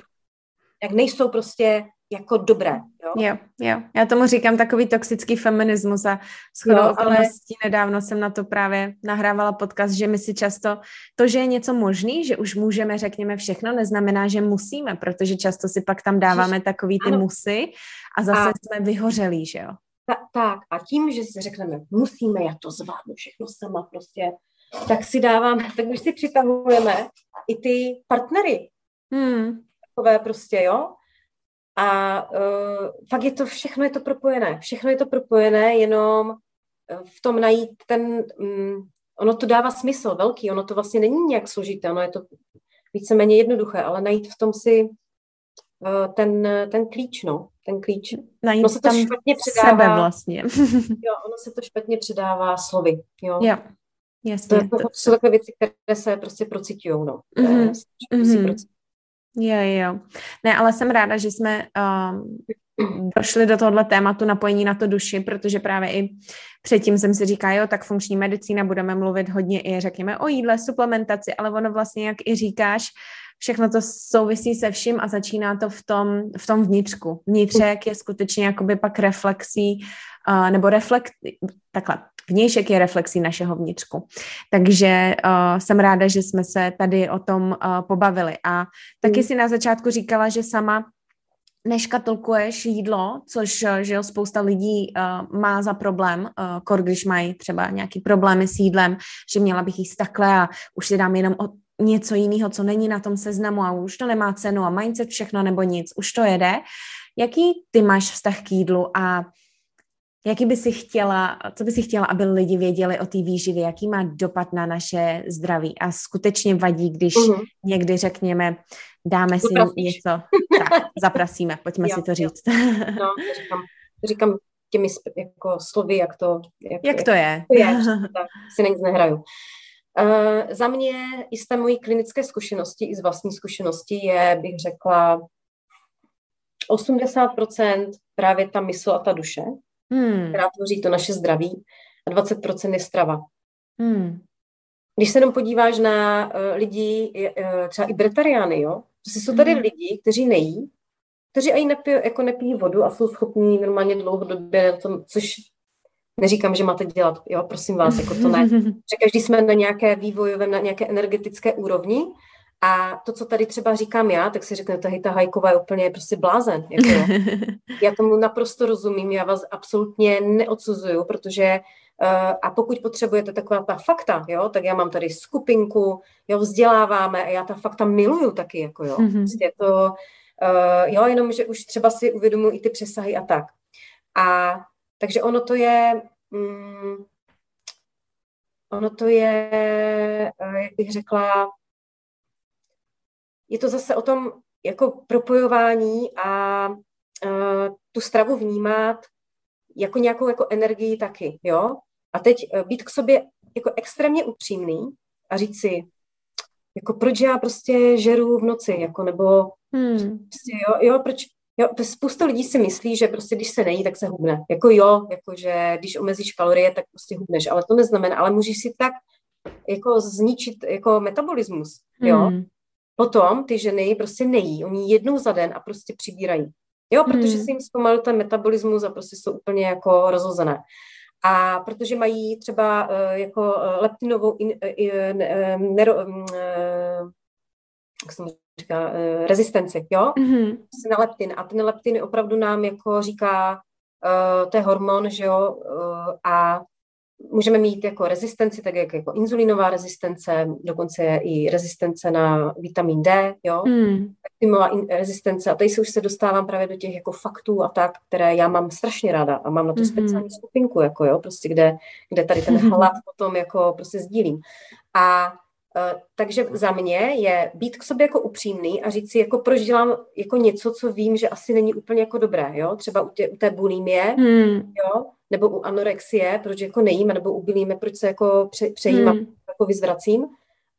jak nejsou prostě jako dobré. Jo? jo, jo. Já tomu říkám takový toxický feminismus a shodou no, okolností ale... nedávno jsem na to právě nahrávala podcast, že my si často, to, že je něco možný, že už můžeme, řekněme, všechno, neznamená, že musíme, protože často si pak tam dáváme takový ty ano. musy a zase a... jsme vyhořelí, že jo? Ta, tak a tím, že si řekneme, musíme, já to zvládnu všechno sama prostě, tak si dávám, tak už si přitahujeme i ty partnery. Hmm. Takové prostě, jo. A uh, fakt je to, všechno je to propojené. Všechno je to propojené, jenom e, v tom najít ten, um, ono to dává smysl velký, ono to vlastně není nějak složité, ono je to víceméně jednoduché, ale najít v tom si uh, ten, ten klíč, no, ten klíč. Najít ono se to špatně předává. Sebe vlastně. jo, ono se to špatně předává slovy, jo. jo. Jasně. To, to jsou takové věci, které se prostě procitují, no. Mm-hmm. Mm-hmm. Jo, jo. Ne, ale jsem ráda, že jsme uh, došli do tohohle tématu napojení na to duši, protože právě i předtím jsem si říká, jo, tak funkční medicína, budeme mluvit hodně i, řekněme, o jídle, suplementaci, ale ono vlastně, jak i říkáš, všechno to souvisí se vším a začíná to v tom, v tom vnitřku. Vnitřek je skutečně jakoby pak reflexí, uh, nebo reflekt, takhle, vnějšek je reflexí našeho vnitřku. Takže uh, jsem ráda, že jsme se tady o tom uh, pobavili. A taky mm. si na začátku říkala, že sama neškatulkuješ jídlo, což že jo, spousta lidí uh, má za problém, uh, kor, když mají třeba nějaký problémy s jídlem, že měla bych jíst takhle a už si dám jenom o něco jiného, co není na tom seznamu a už to nemá cenu a mindset všechno nebo nic, už to jede. Jaký ty máš vztah k jídlu a Jaký by si chtěla, co by si chtěla, aby lidi věděli o té výživě, jaký má dopad na naše zdraví a skutečně vadí, když uh-huh. někdy řekněme, dáme si Zaprasíš. něco, tak, zaprasíme, pojďme jo, si to říct. No, říkám, říkám těmi jako slovy, jak to, jak, jak to je. To je tak si nic nehraju. Uh, za mě i z té mojí klinické zkušenosti, i z vlastní zkušenosti je, bych řekla, 80% právě ta mysl a ta duše, hmm. která tvoří to naše zdraví a 20% je strava. Hmm. Když se jenom podíváš na uh, lidi, uh, třeba i bretariány, jo, to jsou tady hmm. lidi, kteří nejí, kteří ani nepí, jako nepijí vodu a jsou schopní normálně dlouhodobě na tom, což neříkám, že máte dělat, jo, prosím vás, jako to ne. Že každý jsme na nějaké vývojové, na nějaké energetické úrovni a to, co tady třeba říkám já, tak si řeknete, hej, ta Hajková je úplně prostě blázen. Jako, já tomu naprosto rozumím, já vás absolutně neodsuzuju, protože uh, a pokud potřebujete taková ta fakta, jo, tak já mám tady skupinku, jo, vzděláváme a já ta fakta miluju taky, jako jo. Mm-hmm. Prostě to, Uh, jo, jenom, že už třeba si uvědomuji i ty přesahy a tak. A takže ono to je, mm, ono to je, uh, jak bych řekla, je to zase o tom jako propojování a uh, tu stravu vnímat jako nějakou jako energii taky, jo. A teď uh, být k sobě jako extrémně upřímný a říct si, jako proč já prostě žeru v noci, jako nebo hmm. prostě, jo, jo, proč, jo, spousta lidí si myslí, že prostě když se nejí, tak se hubne. Jako jo, jako že když omezíš kalorie, tak prostě hubneš, ale to neznamená, ale můžeš si tak jako zničit jako metabolismus, jo. Hmm. Potom ty ženy prostě nejí, oni jednou za den a prostě přibírají. Jo, protože hmm. si jim zpomalil ten metabolismus a prostě jsou úplně jako rozhozené. A protože mají třeba uh, jako uh, leptinovou in, uh, nero, um, jak jsem říká, uh, rezistenci, jo, mm-hmm. na leptin. A ten leptin opravdu nám jako říká, uh, to je hormon, že jo, uh, a můžeme mít jako rezistenci, tak jak jako inzulinová rezistence, dokonce i rezistence na vitamin D, jo, mm. aktinová rezistence. A tady se už se dostávám právě do těch jako faktů a tak, které já mám strašně ráda a mám na to mm-hmm. speciální skupinku, jako jo, prostě kde, kde tady ten hlad potom jako prostě sdílím. A takže za mě je být k sobě jako upřímný a říct si, jako proč dělám jako něco, co vím, že asi není úplně jako dobré, jo, třeba u, tě, u té bulimie, hmm. jo, nebo u anorexie, proč jako nejím, nebo u bulimy, proč se jako pře, přejímám, hmm. jako vyzvracím.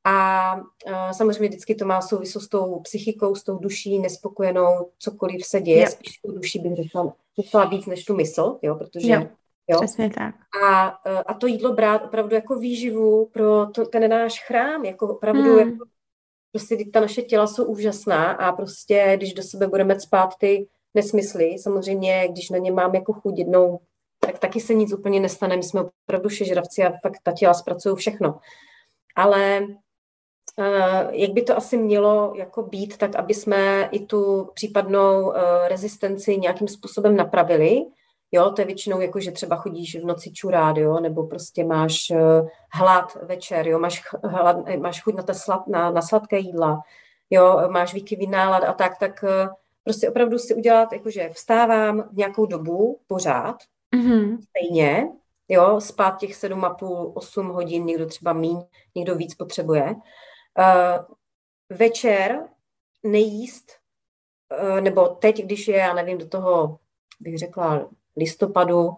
A uh, samozřejmě vždycky to má souvislost s tou psychikou, s tou duší, nespokojenou, cokoliv se děje, yep. spíš tu duši bych řekla, řekla víc než tu mysl, jo, protože yep. Jo? Přesně tak. A, e, a to jídlo brát opravdu jako výživu pro to, ten náš chrám, jako opravdu, hmm. jako, prostě ta naše těla jsou úžasná a prostě, když do sebe budeme spát ty nesmysly, samozřejmě, když na ně mám jako chuť jednou, tak taky se nic úplně nestane, my jsme opravdu šežravci a fakt ta těla zpracují všechno. Ale uh, jak by to asi mělo jako být, tak aby jsme i tu případnou uh, rezistenci nějakým způsobem napravili, Jo, to je většinou jako, že třeba chodíš v noci čurát, jo, nebo prostě máš uh, hlad večer, jo, máš, hlad, eh, máš chuť na, ta slad, na, na sladké jídla, jo, máš výkyvý nálad a tak, tak uh, prostě opravdu si udělat, jakože vstávám v nějakou dobu pořád, mm-hmm. stejně, jo, spát těch 7,5, 8 hodin, někdo třeba míň, někdo víc potřebuje. Uh, večer nejíst, uh, nebo teď, když je, já nevím, do toho, bych řekla, listopadu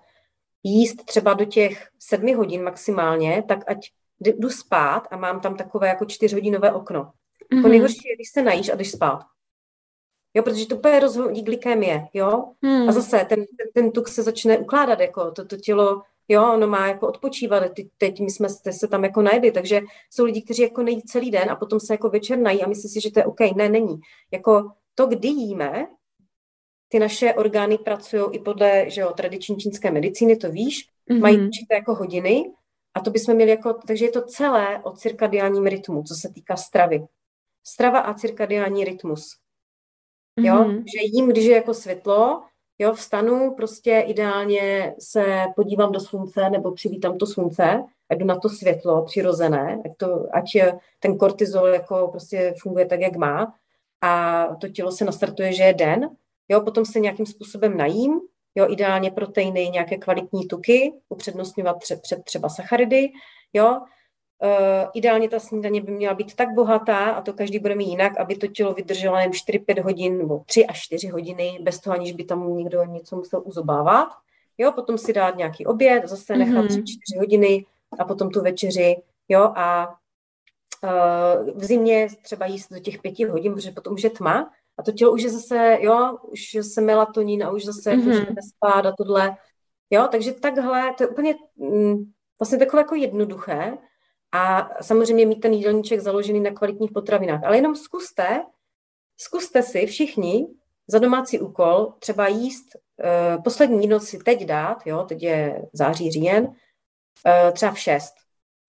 jíst třeba do těch sedmi hodin maximálně, tak ať jdu spát a mám tam takové jako čtyřhodinové okno. Mm-hmm. To mhm. nejhorší je, když se najíš a jdeš spát. Jo, protože to úplně rozhodí glykemie, jo. Mm. A zase ten, ten, ten tuk se začne ukládat, jako to, to tělo, jo, ono má jako odpočívat, Ty, teď my jsme se tam jako najedli, takže jsou lidi, kteří jako nejí celý den a potom se jako večer nají a myslí si, že to je OK. Ne, není. Jako to, kdy jíme, ty naše orgány pracují i podle že jo, tradiční čínské medicíny, to víš, mm-hmm. mají určité jako hodiny a to bychom měli jako, takže je to celé o cirkadiálním rytmu, co se týká stravy. Strava a cirkadiální rytmus. Jo, mm-hmm. že jím, když je jako světlo, jo, vstanu, prostě ideálně se podívám do slunce nebo přivítám to slunce, a jdu na to světlo přirozené, ať, to, ať ten kortizol jako prostě funguje tak, jak má a to tělo se nastartuje, že je den Jo, potom se nějakým způsobem najím, jo, ideálně proteiny, nějaké kvalitní tuky, upřednostňovat tře- před třeba sacharidy, jo. Uh, ideálně ta snídaně by měla být tak bohatá, a to každý bude mít jinak, aby to tělo vydrželo jen 4-5 hodin nebo 3 až 4 hodiny, bez toho, aniž by tam někdo něco musel uzobávat. Jo, potom si dát nějaký oběd, zase nechat mm-hmm. 3-4 hodiny a potom tu večeři, jo, a uh, v zimě třeba jíst do těch 5 hodin, protože potom už je tma, a to tělo už je zase, jo, už se melatonin a už zase mm-hmm. můžeme spát a tohle. Jo, takže takhle, to je úplně mm, vlastně takové jako jednoduché a samozřejmě mít ten jídelníček založený na kvalitních potravinách. Ale jenom zkuste, zkuste si všichni za domácí úkol třeba jíst, uh, poslední jídlo si teď dát, jo, teď je září, říjen, uh, třeba v 6,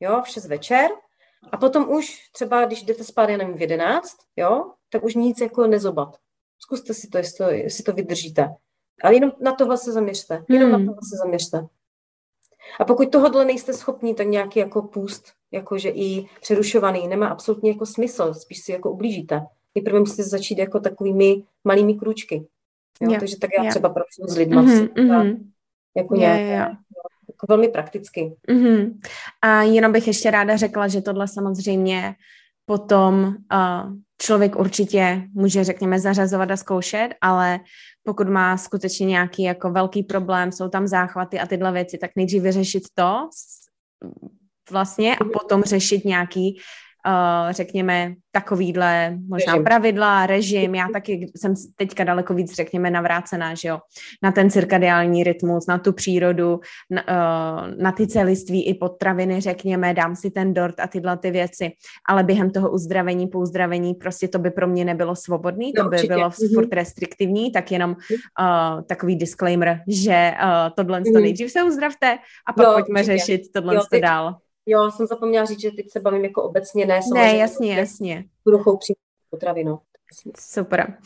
jo, v 6 večer a potom už třeba, když jdete spát, já nevím, v 11, jo, tak už nic jako nezobat. Zkuste si to, jestli to, jestli to vydržíte. Ale jenom na tohle se zaměřte. Jenom hmm. na tohle se zaměřte. A pokud tohle nejste schopni, tak nějaký jako půst, jakože i přerušovaný, nemá absolutně jako smysl, spíš si jako ublížíte. nejprve musíte začít jako takovými malými krůčky. Jo? Jo, Takže tak já jo. třeba pracuji s lidmi, Mhm, mm-hmm, mhm. jako Jo, nějaké, jo. jako velmi prakticky. Mhm. A jenom bych ještě ráda řekla, že tohle samozřejmě potom uh, člověk určitě může, řekněme, zařazovat a zkoušet, ale pokud má skutečně nějaký jako velký problém, jsou tam záchvaty a tyhle věci, tak nejdřív vyřešit to vlastně a potom řešit nějaký Uh, řekněme, takovýhle možná Režim. pravidla, režim. Já taky jsem teďka daleko víc, řekněme, navrácená, že jo, na ten cirkadiální rytmus, na tu přírodu, na, uh, na ty celiství i potraviny, řekněme, dám si ten dort a tyhle ty věci, ale během toho uzdravení, po uzdravení, prostě to by pro mě nebylo svobodný, to No, by určitě. bylo Mhm. furt restriktivní, tak jenom uh, takový disclaimer, že uh, tohle to Mhm. nejdřív se uzdravte a pak Jo, pojďme určitě. řešit tohle Jo, to ty- dál. Jo, jsem zapomněla říct, že teď se bavím jako obecně, ne Ne, samozřejmě jasně, jasně. poruchou příjmu potravy, no. Super.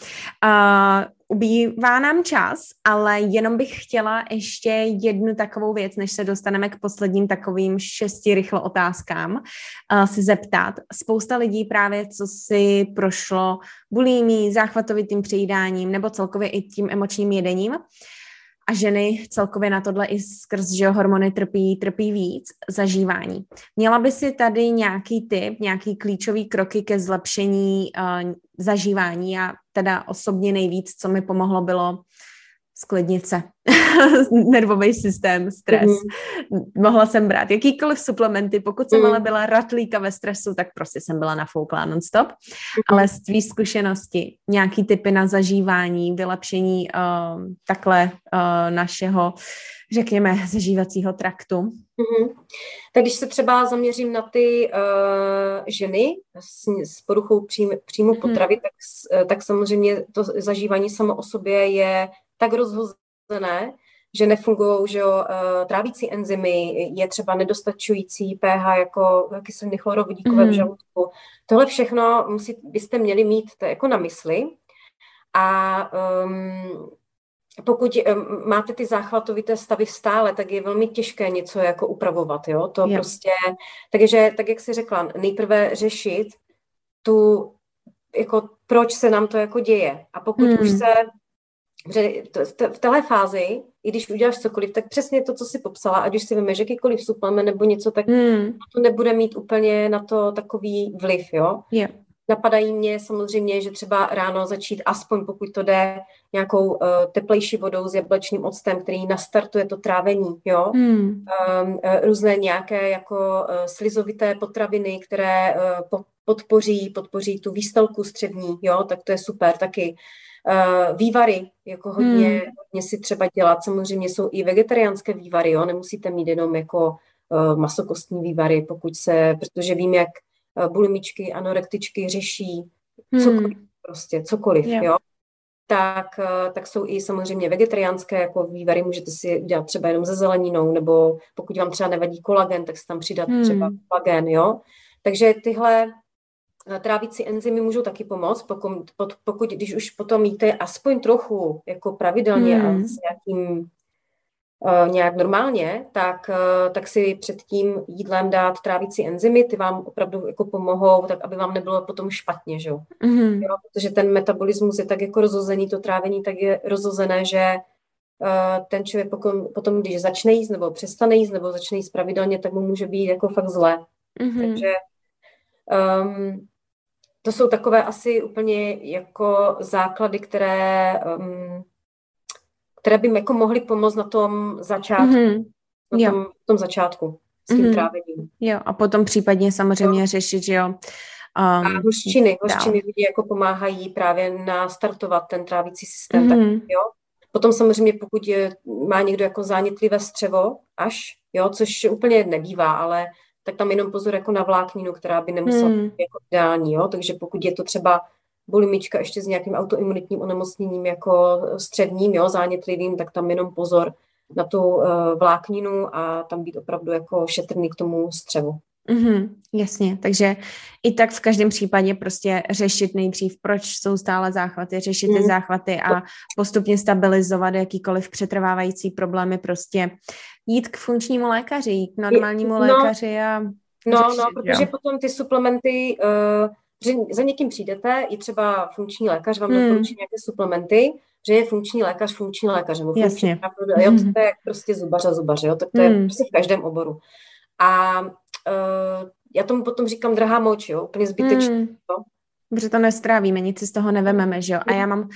Uh, ubývá nám čas, ale jenom bych chtěla ještě jednu takovou věc, než se dostaneme k posledním takovým šesti rychlo otázkám, uh, si zeptat. Spousta lidí právě, co si prošlo bulímí, záchvatovitým přejídáním nebo celkově i tím emočním jedením, a ženy celkově na tohle i skrz, že hormony trpí, trpí víc, zažívání. Měla by si tady nějaký tip, nějaký klíčový kroky ke zlepšení uh, zažívání a teda osobně nejvíc, co mi pomohlo, bylo sklidnit se. Nervový systém, stres. Mm-hmm. Mohla jsem brát jakýkoliv suplementy, pokud jsem mm. ale byla ratlíka ve stresu, tak prostě jsem byla nafouklá non-stop. Mm-hmm. Ale z tvý zkušenosti, nějaký typy na zažívání, vylepšení uh, takhle uh, našeho, řekněme, zažívacího traktu? Mm-hmm. Tak když se třeba zaměřím na ty uh, ženy s, s poruchou přím, příjmu potravy, mm. tak, tak samozřejmě to zažívání samo o sobě je tak rozhozené, že nefungují, že jo, trávící enzymy, je třeba nedostačující pH jako kyseliny chlorovodíkové mm. v žaludku. Tohle všechno musí, byste měli mít to jako na mysli. A um, pokud um, máte ty záchvatovité stavy stále, tak je velmi těžké něco jako upravovat, jo. To je. prostě, takže, tak jak jsi řekla, nejprve řešit tu, jako proč se nám to jako děje. A pokud mm. už se v téhle fázi, i když uděláš cokoliv, tak přesně to, co jsi popsala, ať už si vymeš jakýkoliv suplement nebo něco, tak mm. to nebude mít úplně na to takový vliv, jo. Yeah. Napadají mě samozřejmě, že třeba ráno začít, aspoň pokud to jde, nějakou uh, teplejší vodou s jablečným octem, který nastartuje to trávení, jo. Mm. Um, uh, různé nějaké jako uh, slizovité potraviny, které uh, podpoří, podpoří tu výstelku střevní, jo, tak to je super taky. Uh, vývary, jako hodně, hmm. hodně si třeba dělat. Samozřejmě jsou i vegetariánské vývary, jo? nemusíte mít jenom jako uh, masokostní vývary, pokud se, protože vím, jak uh, bulimičky, anorektičky řeší hmm. cokoliv, prostě cokoliv, yeah. jo. Tak, uh, tak jsou i samozřejmě vegetariánské jako vývary, můžete si dělat třeba jenom se zeleninou, nebo pokud vám třeba nevadí kolagen, tak si tam přidat hmm. třeba kolagen, jo. Takže tyhle trávící enzymy můžou taky pomoct, pokud, pokud když už potom jíte aspoň trochu jako pravidelně hmm. a s nějakým uh, nějak normálně, tak, uh, tak si před tím jídlem dát trávící enzymy, ty vám opravdu jako pomohou, tak aby vám nebylo potom špatně, že? Hmm. jo? Protože ten metabolismus je tak jako rozhozený, to trávení tak je rozhozené, že uh, ten člověk potom, potom, když začne jíst nebo přestane jíst nebo začne jíst pravidelně, tak mu může být jako fakt zle. Hmm. Takže um, to jsou takové asi úplně jako základy, které, um, které by jako mohly pomoct na tom začátku. Mm-hmm. Na tom, tom začátku s tím mm-hmm. trávením. Jo, a potom případně samozřejmě jo. řešit, že jo. Um, a hořčiny, hořčiny lidi jako pomáhají právě nastartovat ten trávící systém. Mm-hmm. Tak, jo. Potom samozřejmě, pokud je, má někdo jako zánětlivé střevo až, jo, což úplně nebývá, ale tak tam jenom pozor jako na vlákninu, která by nemusela hmm. být jako ideální, jo? takže pokud je to třeba bulimička ještě s nějakým autoimunitním onemocněním jako středním, jo, zánětlivým, tak tam jenom pozor na tu uh, vlákninu a tam být opravdu jako šetrný k tomu střevu. Mm-hmm, jasně, takže i tak v každém případě prostě řešit nejdřív, proč jsou stále záchvaty, řešit mm. ty záchvaty a postupně stabilizovat jakýkoliv přetrvávající problémy, prostě jít k funkčnímu lékaři, jít k normálnímu no, lékaři a No, řešit, no, protože jo. potom ty suplementy, uh, že za někým přijdete, i třeba funkční lékař vám hmm. doporučí nějaké suplementy, že je funkční lékař, funkční lékař, nebo funkční Jasně. jo, to je prostě zubaře, zubaře, jo, tak to je hmm. prostě v každém oboru. A uh, já tomu potom říkám drahá moč, jo, úplně zbytečně. Hmm. Protože to nestrávíme, nic si z toho nevememe, že jo. A já mám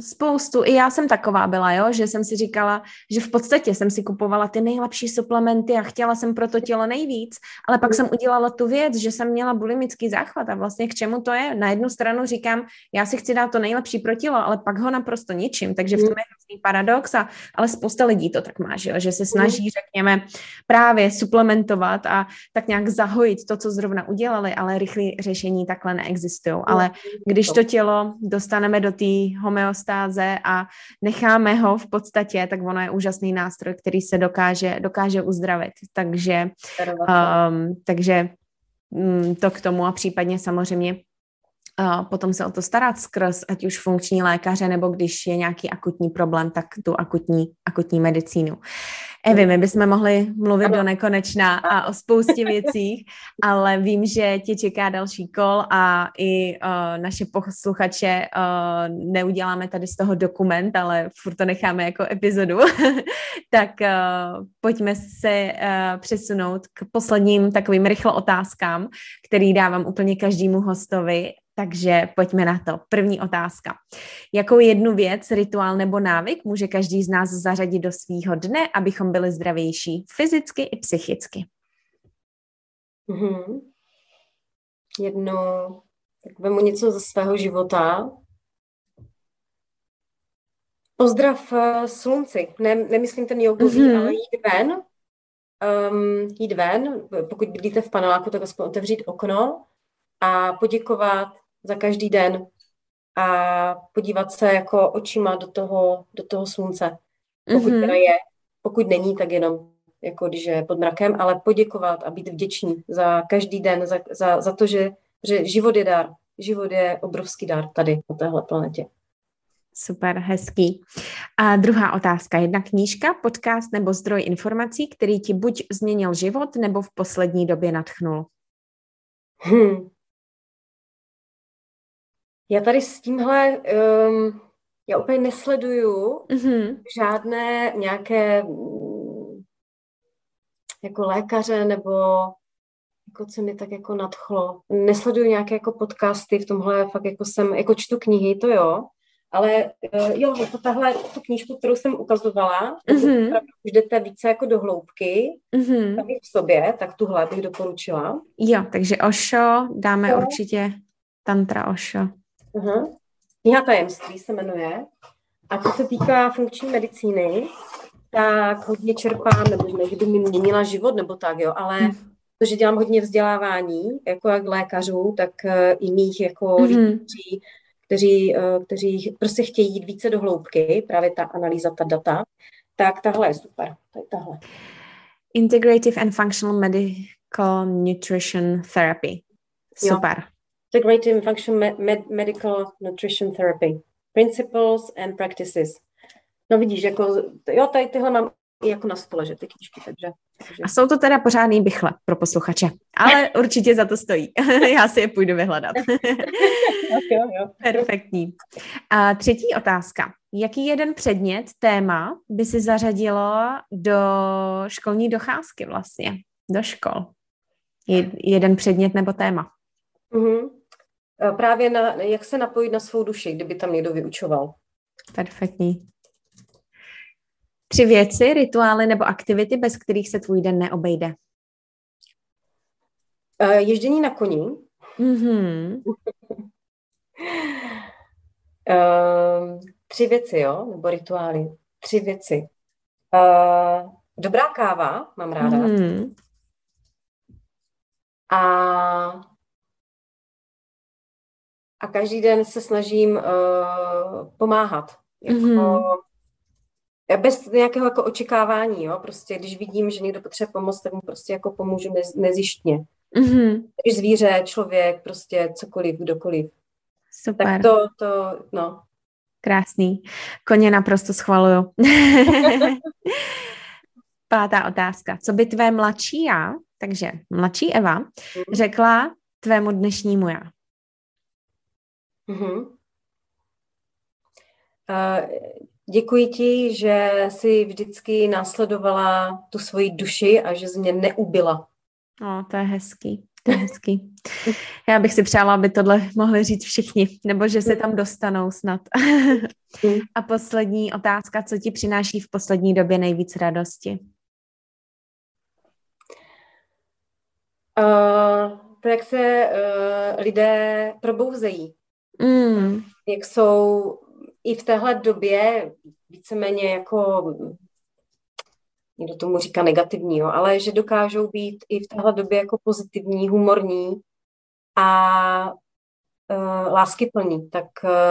spoustu, i já jsem taková byla, jo, že jsem si říkala, že v podstatě jsem si kupovala ty nejlepší suplementy a chtěla jsem pro to tělo nejvíc, ale pak jsem udělala tu věc, že jsem měla bulimický záchvat a vlastně k čemu to je? Na jednu stranu říkám, já si chci dát to nejlepší pro tělo, ale pak ho naprosto ničím, takže v tom je hrozný paradox, a, ale spousta lidí to tak má, že, jo, že se snaží, řekněme, právě suplementovat a tak nějak zahojit to, co zrovna udělali, ale rychlé řešení takhle neexistují. Ale když to tělo dostaneme do té homeostáze a necháme ho v podstatě, tak ono je úžasný nástroj, který se dokáže, dokáže uzdravit. Takže, um, takže um, to k tomu a případně samozřejmě a potom se o to starat skrz ať už funkční lékaře, nebo když je nějaký akutní problém, tak tu akutní, akutní medicínu. Evi, my bychom mohli mluvit do nekonečna a o spoustě věcí, ale vím, že tě čeká další kol a i uh, naše posluchače uh, neuděláme tady z toho dokument, ale furt to necháme jako epizodu. tak uh, pojďme se uh, přesunout k posledním takovým rychlo otázkám, který dávám úplně každému hostovi takže pojďme na to. První otázka. Jakou jednu věc, rituál nebo návyk může každý z nás zařadit do svýho dne, abychom byli zdravější fyzicky i psychicky? Mm-hmm. Jedno, tak vemu něco ze svého života. Pozdrav uh, slunci. Ne, nemyslím ten jogový, mm-hmm. ale jít ven. Um, jít ven, pokud bydlíte v paneláku, tak aspoň otevřít okno a poděkovat za každý den a podívat se jako očima do toho, do toho slunce. Pokud mm-hmm. teda je, pokud není, tak jenom jako když je pod mrakem, ale poděkovat a být vděčný za každý den, za, za, za to, že, že život je dar. Život je obrovský dar tady na téhle planetě. Super, hezký. A druhá otázka. Jedna knížka, podcast nebo zdroj informací, který ti buď změnil život, nebo v poslední době natchnul? Hmm. Já tady s tímhle, um, já úplně nesleduju mm-hmm. žádné nějaké mm, jako lékaře nebo jako co mi tak jako nadchlo. Nesleduju nějaké jako podcasty, v tomhle fakt jako jsem, jako čtu knihy, to jo, ale uh, jo, jako tahle tu knížku, kterou jsem ukazovala, mm-hmm. už jdete více jako do hloubky, mm-hmm. tady v sobě, tak tuhle bych doporučila. Jo, takže Ošo dáme jo. určitě Tantra Ošo. Uh-huh. Kniha tajemství se jmenuje. A co se týká funkční medicíny, tak hodně čerpám, nebo ne, že by mi měnila život, nebo tak, jo, ale mm. to, že dělám hodně vzdělávání, jako jak lékařů, tak uh, i mých jako mm-hmm. lidí, kteří, kteří, kteří prostě chtějí jít více do hloubky, právě ta analýza, ta data, tak tahle je super. To je tahle. Integrative and Functional Medical Nutrition Therapy. Super. Jo. Integrative Function med- Medical Nutrition Therapy. Principles and Practices. No vidíš, jako, jo, tady tyhle mám i jako na stole, že ty knížky, takže, takže... A jsou to teda pořádný bychle pro posluchače, ale určitě za to stojí. Já si je půjdu vyhledat. okay, jo. Perfektní. A třetí otázka. Jaký jeden předmět, téma by si zařadilo do školní docházky vlastně, do škol? Je, jeden předmět nebo téma? Mm-hmm. Právě na, jak se napojit na svou duši, kdyby tam někdo vyučoval. Perfektní. Tři věci, rituály nebo aktivity, bez kterých se tvůj den neobejde. Ježdění na koni. Mm-hmm. tři věci, jo? Nebo rituály. Tři věci. dobrá káva, mám ráda. Mm-hmm. A a každý den se snažím uh, pomáhat. Jako, mm-hmm. Bez nějakého jako očekávání, jo? Prostě když vidím, že někdo potřebuje pomoc, tak mu prostě jako pomůžu nez, nezištně. Mm-hmm. Když zvíře, člověk, prostě cokoliv, kdokoliv. Super. Tak to, to, no. Krásný. Koně naprosto schvaluju. Pátá otázka. Co by tvé mladší já, takže mladší Eva, řekla tvému dnešnímu já? Mm-hmm. Uh, děkuji ti, že jsi vždycky následovala tu svoji duši a že z mě neubila. O, to je hezký. To je hezký. Já bych si přála, aby tohle mohli říct všichni, nebo že se tam dostanou snad. A poslední otázka, co ti přináší v poslední době nejvíc radosti? Uh, to, jak se uh, lidé probouzejí. Mm. Jak jsou i v téhle době víceméně jako někdo tomu říká negativní, jo, ale že dokážou být i v téhle době jako pozitivní, humorní a uh, láskyplní, tak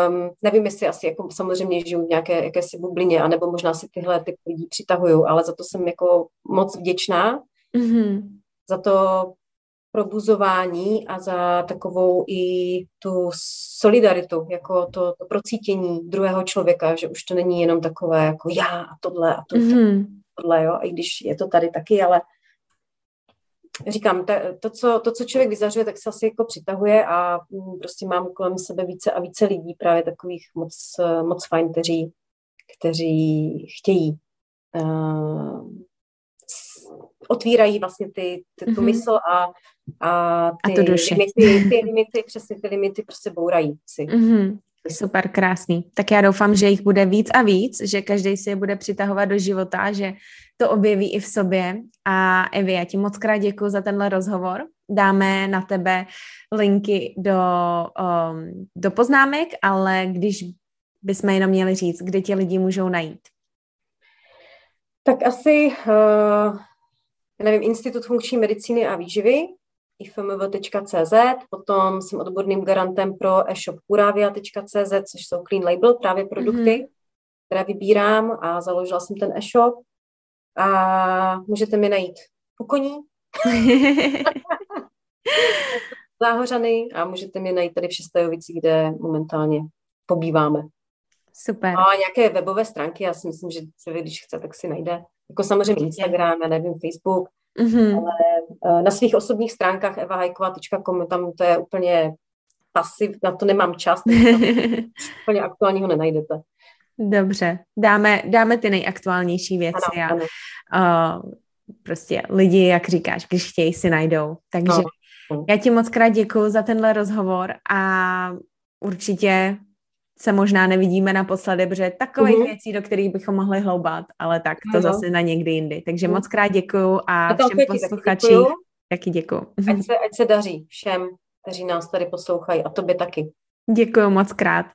um, nevím, jestli asi jako samozřejmě žiju v nějaké jakési bublině, anebo možná si tyhle ty lidi přitahují, ale za to jsem jako moc vděčná. Mm-hmm. Za to probuzování a za takovou i tu solidaritu, jako to, to procítění druhého člověka, že už to není jenom takové jako já a tohle a tohle. Mm-hmm tohle, jo, i když je to tady taky, ale říkám, to, to, co, to, co člověk vyzařuje, tak se asi jako přitahuje a mm, prostě mám kolem sebe více a více lidí, právě takových moc, moc fajn, kteří, kteří chtějí uh, otvírají vlastně ty, ty, tu mm-hmm. mysl a, a ty, a tu duši. limity, ty limity, přesně ty limity prostě bourají si. Mm-hmm. Super, krásný. Tak já doufám, že jich bude víc a víc, že každý si je bude přitahovat do života, že to objeví i v sobě. A Evi, já ti moc krát děkuji za tenhle rozhovor. Dáme na tebe linky do, um, do poznámek, ale když bychom jenom měli říct, kde tě lidi můžou najít. Tak asi, uh, nevím, Institut funkční medicíny a výživy, ifmv.cz, potom jsem odborným garantem pro e-shop kuravia.cz, což jsou clean label právě produkty, mm-hmm. které vybírám a založila jsem ten e-shop a můžete mi najít u koní, Záhořany a můžete mě najít tady v Šestajovici, kde momentálně pobýváme. Super. A nějaké webové stránky, já si myslím, že člověk, když chce, tak si najde. Jako samozřejmě Instagram, já nevím, Facebook, mm-hmm. ale uh, na svých osobních stránkách evahajkova.com, tam to je úplně pasiv, na to nemám čas, úplně aktuálního nenajdete. Dobře, dáme, dáme ty nejaktuálnější věci ano, a ano. Uh, prostě lidi, jak říkáš, když chtějí, si najdou. Takže no. já ti moc krát děkuji za tenhle rozhovor a určitě se možná nevidíme naposledy, protože takových uh-huh. věcí, do kterých bychom mohli hloubat, ale tak to uh-huh. zase na někdy jindy. Takže uh-huh. moc krát děkuju a, a všem posluchačům taky děkuju. Ať se, ať se daří všem, kteří nás tady poslouchají a tobě taky. Děkuju moc krát.